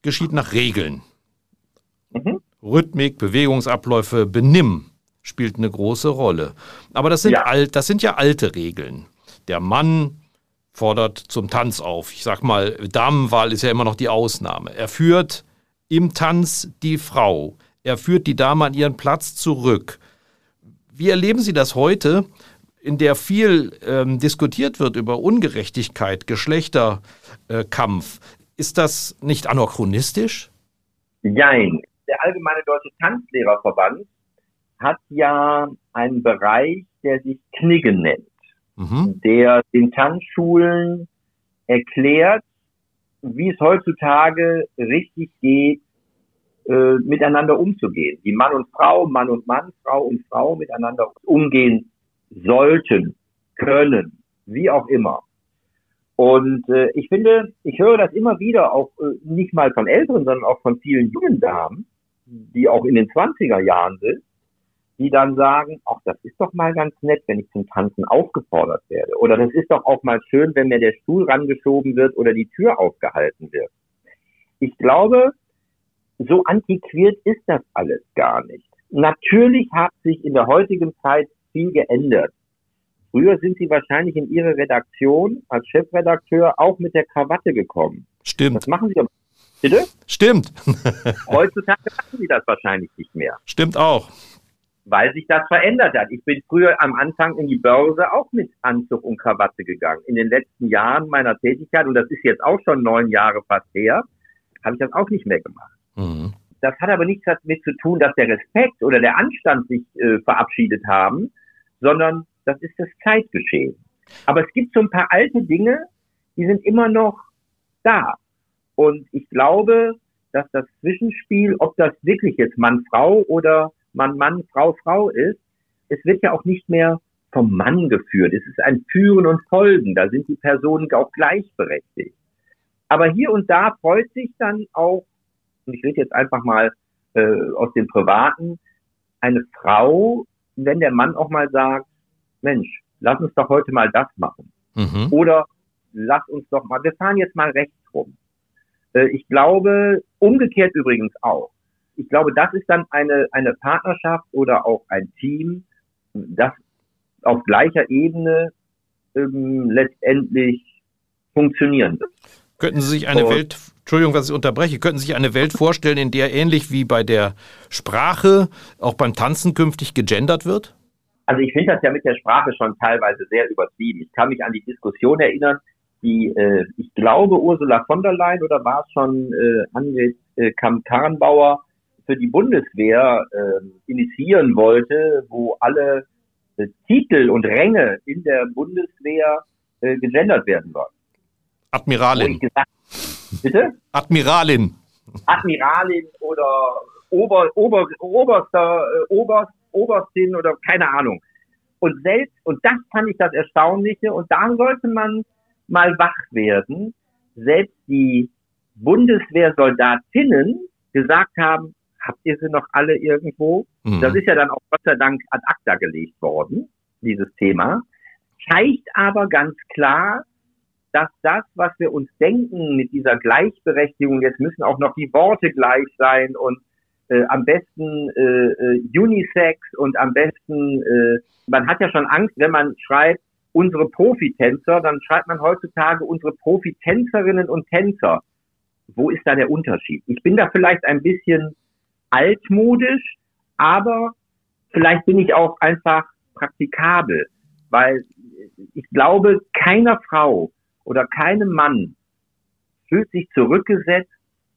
geschieht nach Regeln. Mhm. Rhythmik, Bewegungsabläufe, Benimm spielt eine große Rolle. Aber das sind, ja. alt, das sind ja alte Regeln. Der Mann fordert zum Tanz auf. Ich sag mal, Damenwahl ist ja immer noch die Ausnahme. Er führt im Tanz die Frau. Er führt die Dame an ihren Platz zurück. Wie erleben Sie das heute, in der viel ähm, diskutiert wird über Ungerechtigkeit, Geschlechterkampf? Äh, ist das nicht anachronistisch? Nein. Der Allgemeine Deutsche Tanzlehrerverband hat ja einen Bereich, der sich Knigge nennt, mhm. der den Tanzschulen erklärt, wie es heutzutage richtig geht, äh, miteinander umzugehen. Wie Mann und Frau, Mann und Mann, Frau und Frau miteinander umgehen sollten, können, wie auch immer. Und äh, ich finde, ich höre das immer wieder, auch äh, nicht mal von Älteren, sondern auch von vielen jungen Damen, die auch in den 20er Jahren sind, die dann sagen, ach, das ist doch mal ganz nett, wenn ich zum Tanzen aufgefordert werde. Oder das ist doch auch mal schön, wenn mir der Stuhl rangeschoben wird oder die Tür aufgehalten wird. Ich glaube, so antiquiert ist das alles gar nicht. Natürlich hat sich in der heutigen Zeit viel geändert. Früher sind Sie wahrscheinlich in Ihre Redaktion als Chefredakteur auch mit der Krawatte gekommen. Stimmt. Das machen Sie aber. Bitte? Stimmt. Heutzutage machen Sie das wahrscheinlich nicht mehr. Stimmt auch weil sich das verändert hat. Ich bin früher am Anfang in die Börse auch mit Anzug und Krawatte gegangen. In den letzten Jahren meiner Tätigkeit, und das ist jetzt auch schon neun Jahre fast her, habe ich das auch nicht mehr gemacht. Mhm. Das hat aber nichts damit zu tun, dass der Respekt oder der Anstand sich äh, verabschiedet haben, sondern das ist das Zeitgeschehen. Aber es gibt so ein paar alte Dinge, die sind immer noch da. Und ich glaube, dass das Zwischenspiel, ob das wirklich jetzt Mann-Frau oder Mann, Mann, Frau, Frau ist, es wird ja auch nicht mehr vom Mann geführt. Es ist ein Führen und Folgen. Da sind die Personen auch gleichberechtigt. Aber hier und da freut sich dann auch, und ich rede jetzt einfach mal äh, aus dem Privaten, eine Frau, wenn der Mann auch mal sagt, Mensch, lass uns doch heute mal das machen. Mhm. Oder lass uns doch mal, wir fahren jetzt mal rechts rum. Äh, ich glaube, umgekehrt übrigens auch ich glaube, das ist dann eine, eine Partnerschaft oder auch ein Team, das auf gleicher Ebene ähm, letztendlich funktionieren wird. Könnten Sie sich eine Und, Welt, Entschuldigung, was ich unterbreche, könnten Sie sich eine Welt vorstellen, in der ähnlich wie bei der Sprache auch beim Tanzen künftig gegendert wird? Also ich finde das ja mit der Sprache schon teilweise sehr übertrieben. Ich kann mich an die Diskussion erinnern, die, äh, ich glaube, Ursula von der Leyen oder war es schon äh, Annegret äh, Kamm-Karrenbauer für die Bundeswehr äh, initiieren wollte, wo alle äh, Titel und Ränge in der Bundeswehr äh, gegendert werden sollen. Admiralin. Gesagt, bitte? Admiralin. Admiralin oder Ober, Ober, Oberster, äh, Oberst, Oberstin oder keine Ahnung. Und selbst, und das fand ich das Erstaunliche, und da sollte man mal wach werden, selbst die Bundeswehrsoldatinnen gesagt haben, habt ihr sie noch alle irgendwo? Mhm. Das ist ja dann auch Gott sei Dank ad acta gelegt worden, dieses Thema. Zeigt aber ganz klar, dass das, was wir uns denken mit dieser Gleichberechtigung, jetzt müssen auch noch die Worte gleich sein und äh, am besten äh, äh, Unisex und am besten, äh, man hat ja schon Angst, wenn man schreibt, unsere Profitänzer, dann schreibt man heutzutage unsere Profitänzerinnen und Tänzer. Wo ist da der Unterschied? Ich bin da vielleicht ein bisschen altmodisch, aber vielleicht bin ich auch einfach praktikabel, weil ich glaube, keiner Frau oder keinem Mann fühlt sich zurückgesetzt,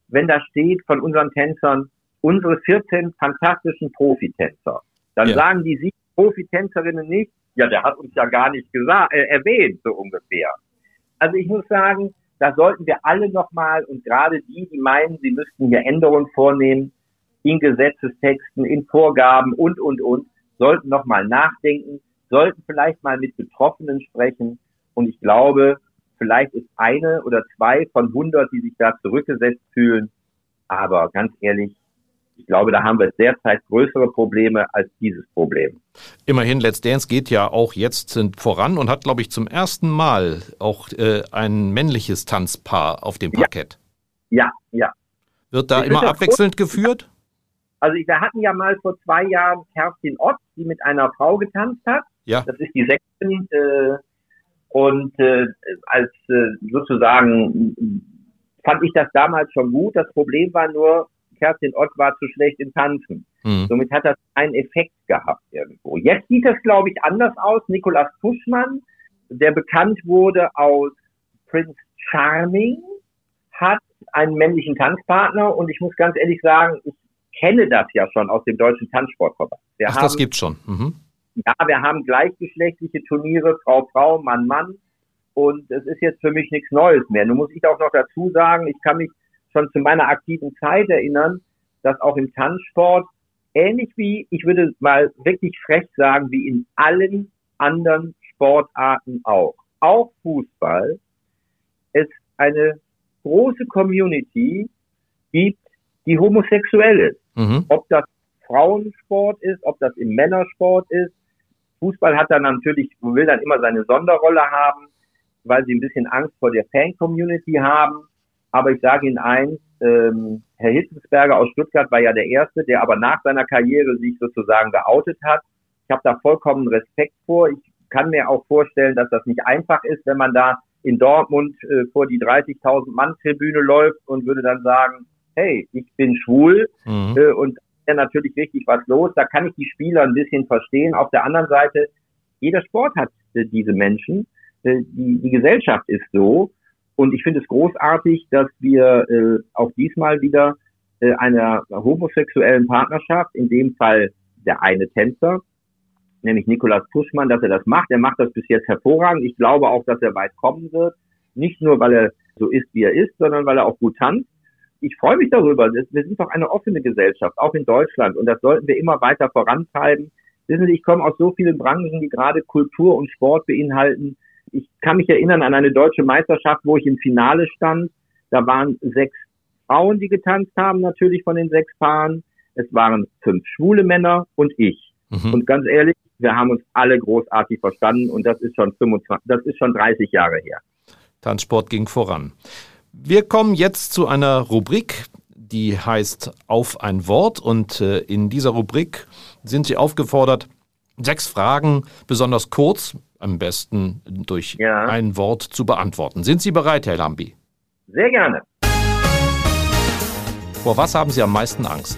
wenn da steht von unseren Tänzern, unsere 14 fantastischen Profitänzer. Dann ja. sagen die sieben Profitänzerinnen nicht, ja, der hat uns ja gar nicht gesagt, äh, erwähnt, so ungefähr. Also ich muss sagen, da sollten wir alle nochmal und gerade die, die meinen, sie müssten hier Änderungen vornehmen, in Gesetzestexten, in Vorgaben und, und, und, sollten nochmal nachdenken, sollten vielleicht mal mit Betroffenen sprechen. Und ich glaube, vielleicht ist eine oder zwei von hundert, die sich da zurückgesetzt fühlen. Aber ganz ehrlich, ich glaube, da haben wir derzeit größere Probleme als dieses Problem. Immerhin, Let's Dance geht ja auch jetzt voran und hat, glaube ich, zum ersten Mal auch äh, ein männliches Tanzpaar auf dem Parkett. Ja, ja. Wird da Ich immer abwechselnd geführt? Also wir hatten ja mal vor zwei Jahren Kerstin Ott, die mit einer Frau getanzt hat. Ja. Das ist die Säckerin. Äh, und äh, als äh, sozusagen fand ich das damals schon gut. Das Problem war nur, Kerstin Ott war zu schlecht im Tanzen. Hm. Somit hat das einen Effekt gehabt irgendwo. Jetzt sieht das, glaube ich, anders aus. Nikolas Puschmann, der bekannt wurde aus Prince Charming, hat einen männlichen Tanzpartner und ich muss ganz ehrlich sagen, ich kenne das ja schon aus dem deutschen Tanzsportverband. Wir Ach, haben, das gibt's schon. Mhm. ja, wir haben gleichgeschlechtliche Turniere, Frau, Frau, Mann, Mann. Und es ist jetzt für mich nichts Neues mehr. Nun muss ich auch noch dazu sagen, ich kann mich schon zu meiner aktiven Zeit erinnern, dass auch im Tanzsport, ähnlich wie, ich würde mal wirklich frech sagen, wie in allen anderen Sportarten auch, auch Fußball, es eine große Community gibt, die homosexuell ist Mhm. ob das Frauensport ist, ob das im Männersport ist. Fußball hat dann natürlich, will dann immer seine Sonderrolle haben, weil sie ein bisschen Angst vor der Fan-Community haben. Aber ich sage Ihnen eins, ähm, Herr Hitzensberger aus Stuttgart war ja der Erste, der aber nach seiner Karriere sich sozusagen geoutet hat. Ich habe da vollkommen Respekt vor. Ich kann mir auch vorstellen, dass das nicht einfach ist, wenn man da in Dortmund äh, vor die 30.000 Mann Tribüne läuft und würde dann sagen, hey, ich bin schwul, Mhm. äh, und ja natürlich richtig was los. Da kann ich die Spieler ein bisschen verstehen. Auf der anderen Seite, jeder Sport hat äh, diese Menschen. Äh, die, die Gesellschaft ist so. Und ich finde es großartig, dass wir äh, auch diesmal wieder äh, einer homosexuellen Partnerschaft, in dem Fall der eine Tänzer, nämlich Nikolas Puschmann, dass er das macht. Er macht das bis jetzt hervorragend. Ich glaube auch, dass er weit kommen wird. Nicht nur, weil er so ist, wie er ist, sondern weil er auch gut tanzt ich freue mich darüber. Wir sind doch eine offene Gesellschaft, auch in Deutschland. Und das sollten wir immer weiter vorantreiben. Wissen Sie, ich komme aus so vielen Branchen, die gerade Kultur und Sport beinhalten. Ich kann mich erinnern an eine deutsche Meisterschaft, wo ich im Finale stand. Da waren sechs Frauen, die getanzt haben, natürlich von den sechs Paaren. Es waren fünf schwule Männer und ich. Mhm. Und ganz ehrlich, wir haben uns alle großartig verstanden und das ist schon 25, das ist schon 30 Jahre her. Tanzsport ging voran. Wir kommen jetzt zu einer Rubrik, die heißt Auf ein Wort. Und äh, in dieser Rubrik sind Sie aufgefordert, sechs Fragen besonders kurz, am besten durch Ja. ein Wort zu beantworten. Sind Sie bereit, Herr Lambi? Sehr gerne. Vor was haben Sie am meisten Angst?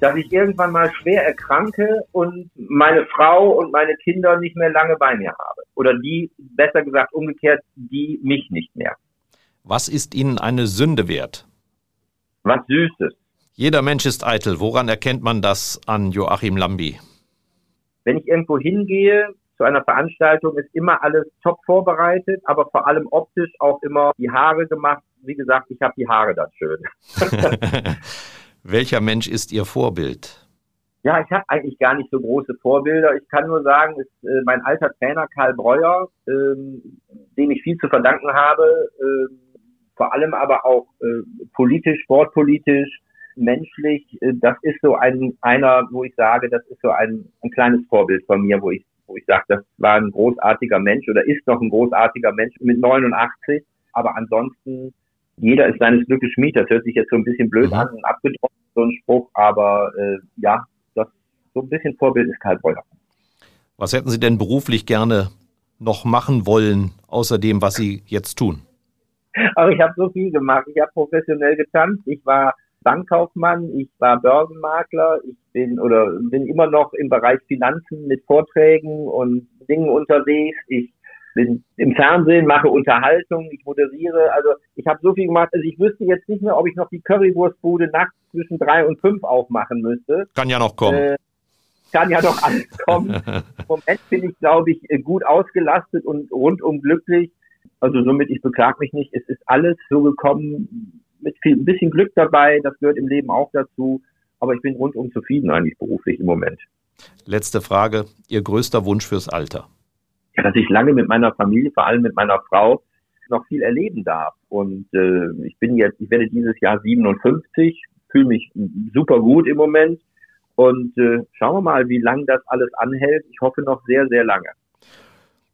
dass ich irgendwann mal schwer erkranke und meine Frau und meine Kinder nicht mehr lange bei mir habe. Oder die, besser gesagt umgekehrt, die mich nicht mehr. Was ist Ihnen eine Sünde wert? Was Süßes. Jeder Mensch ist eitel. Woran erkennt man das an Joachim Lambi? Wenn ich irgendwo hingehe zu einer Veranstaltung, ist immer alles top vorbereitet, aber vor allem optisch auch immer die Haare gemacht. Wie gesagt, ich habe die Haare da schön. Welcher Mensch ist Ihr Vorbild? Ja, ich habe eigentlich gar nicht so große Vorbilder. Ich kann nur sagen, ist äh, mein alter Trainer Karl Breuer, ähm, dem ich viel zu verdanken habe, ähm, vor allem aber auch äh, politisch, sportpolitisch, menschlich. Äh, das ist so ein einer, wo ich sage, das ist so ein, ein kleines Vorbild von mir, wo ich wo ich sage, das war ein großartiger Mensch oder ist noch ein großartiger Mensch mit 89. Aber ansonsten jeder ist seines Glückes Schmied. Das hört sich jetzt so ein bisschen blöd an und abgedroschen, so ein Spruch, aber äh, ja, das so ein bisschen Vorbild ist Karl Breuer. Was hätten Sie denn beruflich gerne noch machen wollen, außer dem, was Sie jetzt tun? Aber ich habe so viel gemacht. Ich habe professionell getanzt. Ich war Bankkaufmann, ich war Börsenmakler, ich bin oder bin immer noch im Bereich Finanzen mit Vorträgen und Dingen unterwegs. Ich bin im Fernsehen, mache Unterhaltung, ich moderiere. Also ich habe so viel gemacht. Also ich wüsste jetzt nicht mehr, ob ich noch die Currywurstbude nachts zwischen drei und fünf aufmachen müsste. Kann ja noch kommen. Äh, kann ja noch alles kommen. Im Moment bin ich, glaube ich, gut ausgelastet und rundum glücklich. Also somit, ich beklag mich nicht. Es ist alles so gekommen, mit viel, ein bisschen Glück dabei. Das gehört im Leben auch dazu. Aber ich bin rundum zufrieden eigentlich beruflich im Moment. Letzte Frage. Ihr größter Wunsch fürs Alter? Ja, dass ich lange mit meiner Familie, vor allem mit meiner Frau, noch viel erleben darf. Und äh, ich bin jetzt, ich werde dieses Jahr 57, fühle mich super gut im Moment. Und äh, schauen wir mal, wie lange das alles anhält. Ich hoffe noch sehr, sehr lange.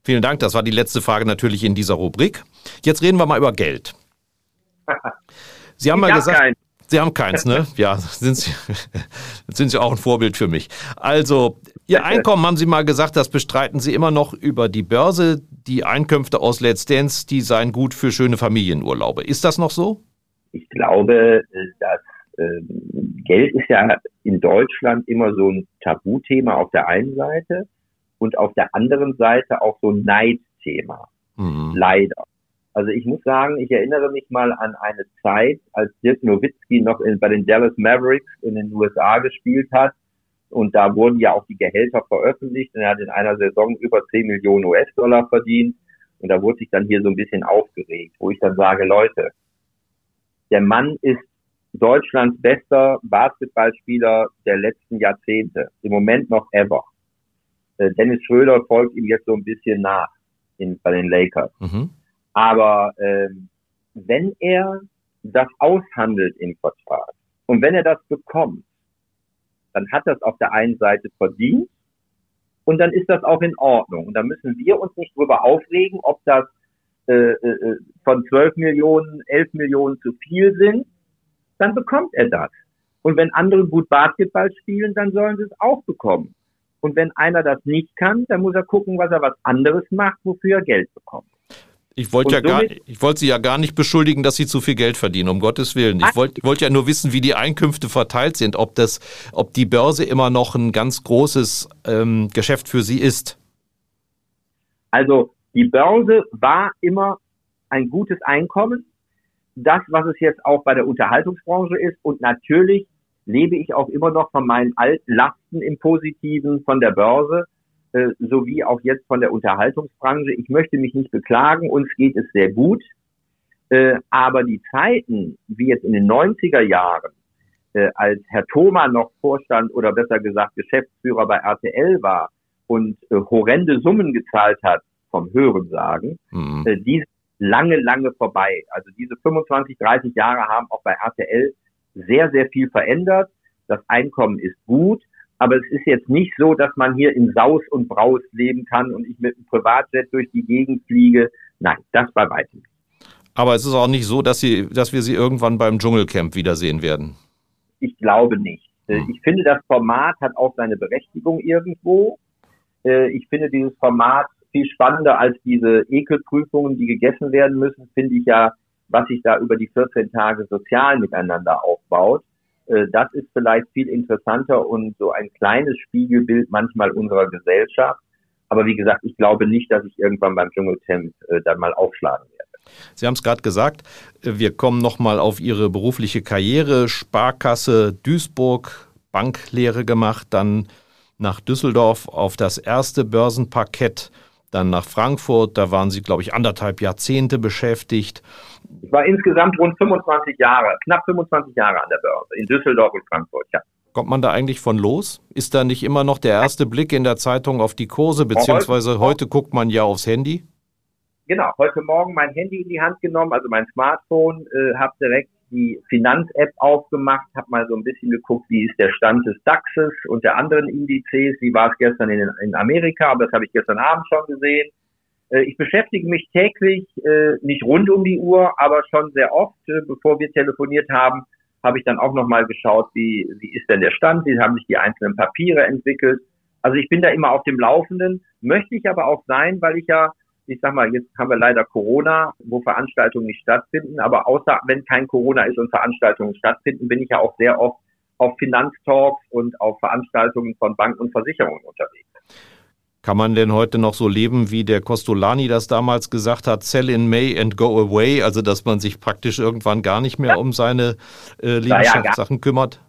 Vielen Dank. Das war die letzte Frage natürlich in dieser Rubrik. Jetzt reden wir mal über Geld. Sie haben ich mal hab gesagt, keinen. Sie haben keins, ne? Ja, sind Sie, sind Sie auch ein Vorbild für mich. Also, Ihr Einkommen, haben Sie mal gesagt, das bestreiten Sie immer noch über die Börse. Die Einkünfte aus Let's Dance, die seien gut für schöne Familienurlaube. Ist das noch so? Ich glaube, dass äh, Geld ist ja in Deutschland immer so ein Tabuthema auf der einen Seite und auf der anderen Seite auch so ein Neidthema. Mhm. Leider. Also ich muss sagen, ich erinnere mich mal an eine Zeit, als Dirk Nowitzki noch in, bei den Dallas Mavericks in den USA gespielt hat. Und da wurden ja auch die Gehälter veröffentlicht. Und er hat in einer Saison über 10 Millionen US-Dollar verdient. Und da wurde sich dann hier so ein bisschen aufgeregt, wo ich dann sage, Leute, der Mann ist Deutschlands bester Basketballspieler der letzten Jahrzehnte. Im Moment noch ever. Äh, Dennis Schröder folgt ihm jetzt so ein bisschen nach in, bei den Lakers. Mhm. Aber ähm, wenn er das aushandelt im Vertrag und wenn er das bekommt, dann hat das auf der einen Seite verdient und dann ist das auch in Ordnung. Und da müssen wir uns nicht drüber aufregen, ob das äh, äh, von 12 Millionen, 11 Millionen zu viel sind, dann bekommt er das. Und wenn andere gut Basketball spielen, dann sollen sie es auch bekommen. Und wenn einer das nicht kann, dann muss er gucken, was er was anderes macht, wofür er Geld bekommt. Ich wollte ja gar, ich wollte Sie ja gar nicht beschuldigen, dass Sie zu viel Geld verdienen, um Gottes Willen. Ich wollte, wollte ja nur wissen, wie die Einkünfte verteilt sind, ob das, ob die Börse immer noch ein ganz großes ähm, Geschäft für Sie ist. Also die Börse war immer ein gutes Einkommen. Das, was es jetzt auch bei der Unterhaltungsbranche ist. Und natürlich lebe ich auch immer noch von meinen alten Lasten im Positiven von der Börse äh, sowie auch jetzt von der Unterhaltungsbranche. Ich möchte mich nicht beklagen, uns geht es sehr gut. Äh, aber die Zeiten, wie jetzt in den 90er Jahren, äh, als Herr Thoma noch Vorstand oder besser gesagt Geschäftsführer bei RTL war und äh, horrende Summen gezahlt hat, vom Hörensagen, mhm. äh, die lange, lange vorbei. Also diese 25, 30 Jahre haben auch bei RTL sehr, sehr viel verändert. Das Einkommen ist gut. Aber es ist jetzt nicht so, dass man hier in Saus und Braus leben kann und ich mit einem Privatjet durch die Gegend fliege. Nein, das bei weitem nicht. Aber es ist auch nicht so, dass, Sie, dass wir Sie irgendwann beim Dschungelcamp wiedersehen werden. Ich glaube nicht. Hm. Ich finde, das Format hat auch seine Berechtigung irgendwo. Äh, ich finde dieses Format viel spannender als diese Ekelprüfungen, die gegessen werden müssen, finde ich ja, was sich da über die 14 Tage sozial miteinander aufbaut. Äh, das ist vielleicht viel interessanter und so ein kleines Spiegelbild manchmal unserer Gesellschaft. Aber wie gesagt, ich glaube nicht, dass ich irgendwann beim Dschungelcamp äh, dann mal aufschlagen werde. Sie haben es gerade gesagt, äh, wir kommen nochmal auf Ihre berufliche Karriere. Sparkasse Duisburg, Banklehre gemacht, dann nach Düsseldorf auf das erste Börsenparkett dann nach Frankfurt, da waren Sie, glaube ich, anderthalb Jahrzehnte beschäftigt. Ich war insgesamt rund 25 Jahre, knapp 25 Jahre an der Börse, in Düsseldorf und Frankfurt, ja. Kommt man da eigentlich von los? Ist da nicht immer noch der erste Blick in der Zeitung auf die Kurse, beziehungsweise heute guckt man ja aufs Handy? Genau, heute Morgen mein Handy in die Hand genommen, also mein Smartphone, äh, habe direkt die Finanz-App aufgemacht, habe mal so ein bisschen geguckt, wie ist der Stand des DAXes und der anderen Indizes, wie war es gestern in, in Amerika, aber das habe ich gestern Abend schon gesehen. Äh, ich beschäftige mich täglich, äh, nicht rund um die Uhr, aber schon sehr oft, äh, bevor wir telefoniert haben, habe ich dann auch nochmal geschaut, wie, wie ist denn der Stand, wie haben sich die einzelnen Papiere entwickelt. Also ich bin da immer auf dem Laufenden, möchte ich aber auch sein, weil ich ja ich sag mal, jetzt haben wir leider Corona, wo Veranstaltungen nicht stattfinden, aber außer wenn kein Corona ist und Veranstaltungen stattfinden, bin ich ja auch sehr oft auf Finanztalks und auf Veranstaltungen von Banken und Versicherungen unterwegs. Kann man denn heute noch so leben, wie der Costolani das damals gesagt hat, sell in May and go away, also dass man sich praktisch irgendwann gar nicht mehr ja. um seine äh, Liegenschaftssachen ja, kümmert?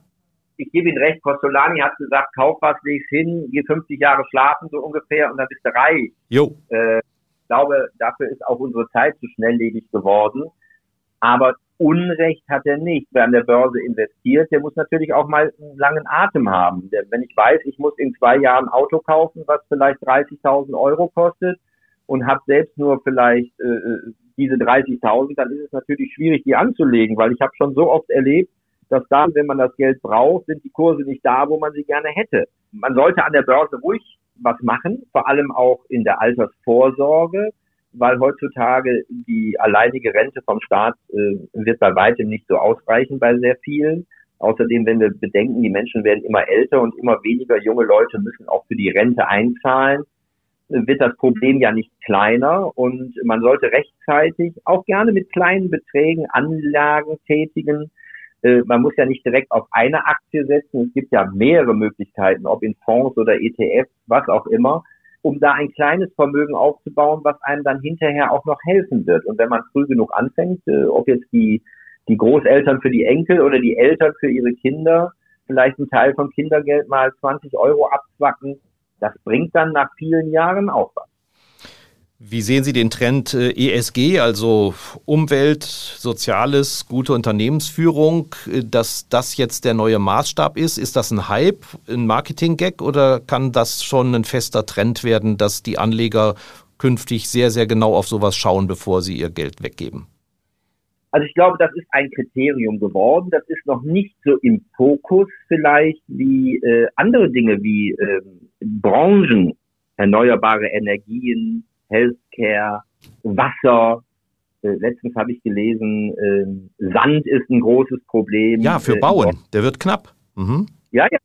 Ich gebe Ihnen recht, Costolani hat gesagt, kauf was, leg's hin, geh 50 Jahre schlafen so ungefähr und dann bist du reich. Jo. Äh, glaube, dafür ist auch unsere Zeit zu schnelllebig geworden. Aber Unrecht hat er nicht. Wer an der Börse investiert, der muss natürlich auch mal einen langen Atem haben. Wenn ich weiß, ich muss in zwei Jahren ein Auto kaufen, was vielleicht 30.000 Euro kostet und habe selbst nur vielleicht äh, äh diese 30.000, dann ist es natürlich schwierig, die anzulegen, weil ich habe schon so oft erlebt, dass dann, wenn man das Geld braucht, sind die Kurse nicht da, wo man sie gerne hätte. Man sollte an der Börse ruhig was machen, vor allem auch in der Altersvorsorge. weil heutzutage die alleinige Rente vom Staat äh, wird bei weitem nicht so ausreichen bei sehr vielen. Außerdem, wenn wir bedenken, die Menschen werden immer älter und immer weniger junge Leute müssen auch für die Rente einzahlen, wird das Problem ja nicht kleiner und man sollte rechtzeitig auch gerne mit kleinen Beträgen Anlagen tätigen. Äh, man muss ja nicht direkt auf eine Aktie setzen. Es gibt ja mehrere Möglichkeiten, ob in Fonds oder ETFs, was auch immer um da ein kleines Vermögen aufzubauen, was einem dann hinterher auch noch helfen wird. Und wenn man früh genug anfängt, äh, ob jetzt die, die Großeltern für die Enkel oder die Eltern für ihre Kinder vielleicht einen Teil vom Kindergeld mal 20 Euro abzwacken, das bringt dann nach vielen Jahren auch was. Wie sehen Sie den Trend äh, ESG, also Umwelt, Soziales, gute Unternehmensführung, äh, dass das jetzt der neue Maßstab ist? Ist das ein Hype, ein Marketing-Gag oder kann das schon ein fester Trend werden, dass die Anleger künftig sehr, sehr genau auf sowas schauen, bevor sie ihr Geld weggeben? Also ich glaube, das ist ein Kriterium geworden. Das ist noch nicht so im Fokus vielleicht wie äh, andere Dinge wie äh, Branchen, erneuerbare Energien, Healthcare, Wasser. Äh, letztens habe ich gelesen, äh, Sand ist ein großes Problem. Ja, für äh, Bauen, der wird knapp. Mhm. Ja, ja.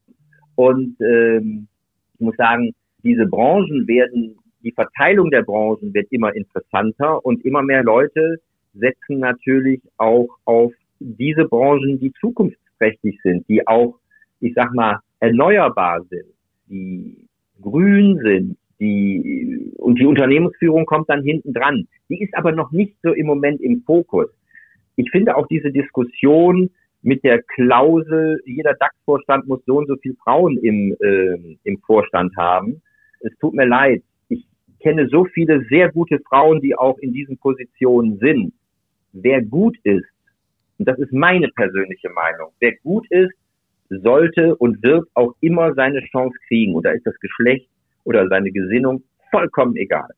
Und ähm, ich muss sagen, diese Branchen werden, die Verteilung der Branchen wird immer interessanter und immer mehr Leute setzen natürlich auch auf diese Branchen, die zukunftsträchtig sind, die auch, ich sag mal, erneuerbar sind, die grün sind, die, und die Unternehmensführung kommt dann hinten dran. Die ist aber noch nicht so im Moment im Fokus. Ich finde auch diese Diskussion mit der Klausel, jeder DAX-Vorstand muss so und so viele Frauen im, äh, im Vorstand haben. Es tut mir leid. Ich kenne so viele sehr gute Frauen, die auch in diesen Positionen sind. Wer gut ist, und das ist meine persönliche Meinung, wer gut ist, sollte und wird auch immer seine Chance kriegen. Und da ist das Geschlecht oder seine Gesinnung vollkommen egal.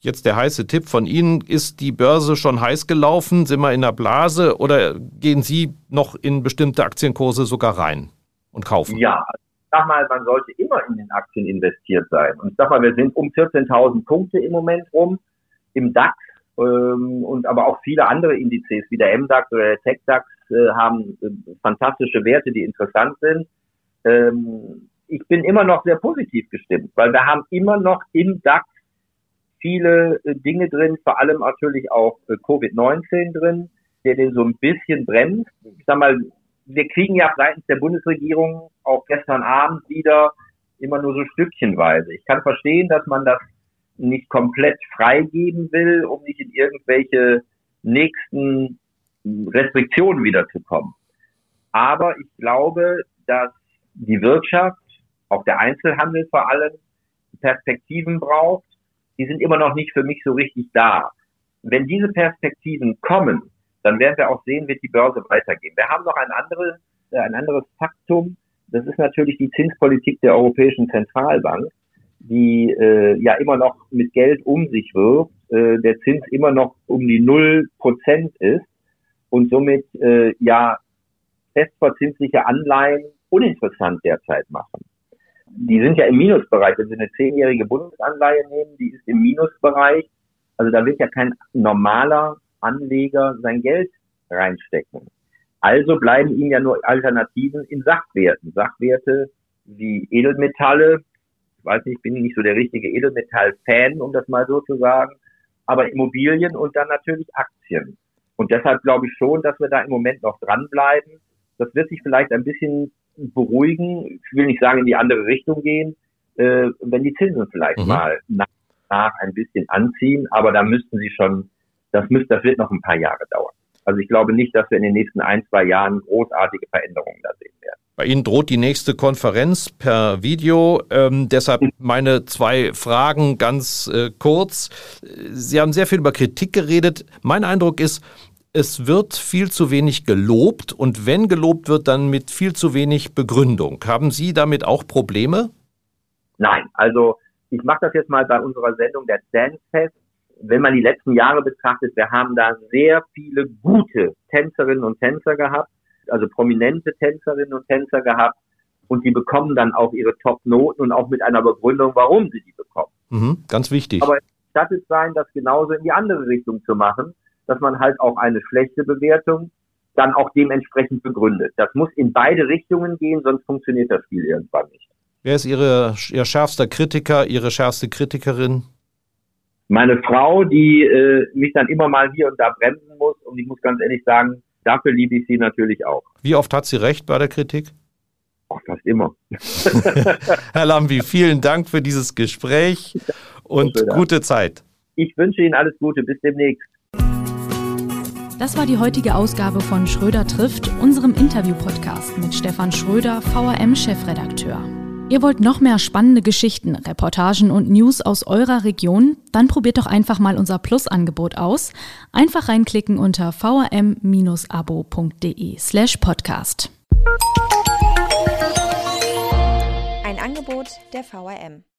Jetzt der heiße Tipp von Ihnen. Ist die Börse schon heiß gelaufen? Sind wir in der Blase oder gehen Sie noch in bestimmte Aktienkurse sogar rein und kaufen? Ja, sag mal, man sollte immer in den Aktien investiert sein. Und ich sag mal, wir sind um 14.000 Punkte im Moment rum im DAX ähm, und aber auch viele andere Indizes wie der MDAX oder der TechDAX äh, haben äh, fantastische Werte, die interessant sind. Ähm, ich bin immer noch sehr positiv gestimmt, weil wir haben immer noch im DAX viele äh, Dinge drin, vor allem natürlich auch äh, Covid-19 drin, der den so ein bisschen bremst. Ich sag mal, wir kriegen ja seitens der Bundesregierung auch gestern Abend wieder immer nur so stückchenweise. Ich kann verstehen, dass man das nicht komplett freigeben will, um nicht in irgendwelche nächsten Restriktionen wiederzukommen. Aber ich glaube, dass die Wirtschaft auch der Einzelhandel vor allem Perspektiven braucht, die sind immer noch nicht für mich so richtig da. Wenn diese Perspektiven kommen, dann werden wir auch sehen, wird die Börse weitergehen. Wir haben noch ein anderes, äh, ein anderes Faktum. Das ist natürlich die Zinspolitik der Europäischen Zentralbank, die äh, ja immer noch mit Geld um sich wirft, äh, der Zins immer noch um die null Prozent ist und somit äh, ja festverzinsliche Anleihen uninteressant derzeit machen die sind ja im Minusbereich. Wenn Sie eine zehnjährige Bundesanleihe nehmen, die ist im Minusbereich. Also da wird ja kein normaler Anleger sein Geld reinstecken. Also bleiben ihnen ja nur Alternativen in Sachwerten. Sachwerte wie Edelmetalle. Ich weiß nicht, ich bin nicht so der richtige Edelmetall-Fan, um das mal so zu sagen. Aber Immobilien und dann natürlich Aktien. Und deshalb glaube ich schon, dass wir da im Moment noch dranbleiben. Das wird sich vielleicht ein bisschen beruhigen, ich will nicht sagen in die andere Richtung gehen, äh, wenn die Zinsen vielleicht mhm. mal nach, nach ein bisschen anziehen, aber da müssten sie schon, das müsste, das wird noch ein paar Jahre dauern. Also ich glaube nicht, dass wir in den nächsten ein, zwei Jahren großartige Veränderungen da sehen werden. Bei Ihnen droht die nächste Konferenz per Video. Ähm, deshalb meine zwei Fragen ganz äh, kurz. Sie haben sehr viel über Kritik geredet. Mein Eindruck ist, es wird viel zu wenig gelobt und wenn gelobt wird, dann mit viel zu wenig Begründung. Haben Sie damit auch Probleme? Nein, also ich mache das jetzt mal bei unserer Sendung der Dance Fest. Wenn man die letzten Jahre betrachtet, wir haben da sehr viele gute Tänzerinnen und Tänzer gehabt, also prominente Tänzerinnen und Tänzer gehabt und die bekommen dann auch ihre Top-Noten und auch mit einer Begründung, warum sie die bekommen. Mhm, ganz wichtig. Aber gestattet sein, das genauso in die andere Richtung zu machen, dass man halt auch eine schlechte Bewertung dann auch dementsprechend begründet. Das muss in beide Richtungen gehen, sonst funktioniert das Spiel irgendwann nicht. Wer ist Ihre, Ihr schärfster Kritiker, Ihre schärfste Kritikerin? Meine Frau, die äh, mich dann immer mal hier und da bremsen muss und ich muss ganz ehrlich sagen, dafür liebe ich sie natürlich auch. Wie oft hat sie recht bei der Kritik? Ach, fast immer. Herr Lambi, vielen Dank für dieses Gespräch und gute Zeit. Ich wünsche Ihnen alles Gute. Bis demnächst. Das war die heutige Ausgabe von Schröder trifft, unserem Interview-Podcast mit Stefan Schröder, VRM-Chefredakteur. Ihr wollt noch mehr spannende Geschichten, Reportagen und News aus eurer Region? Dann probiert doch einfach mal unser Plus-Angebot aus. Einfach reinklicken unter vrm-abo.de slash podcast. Ein Angebot der VRM.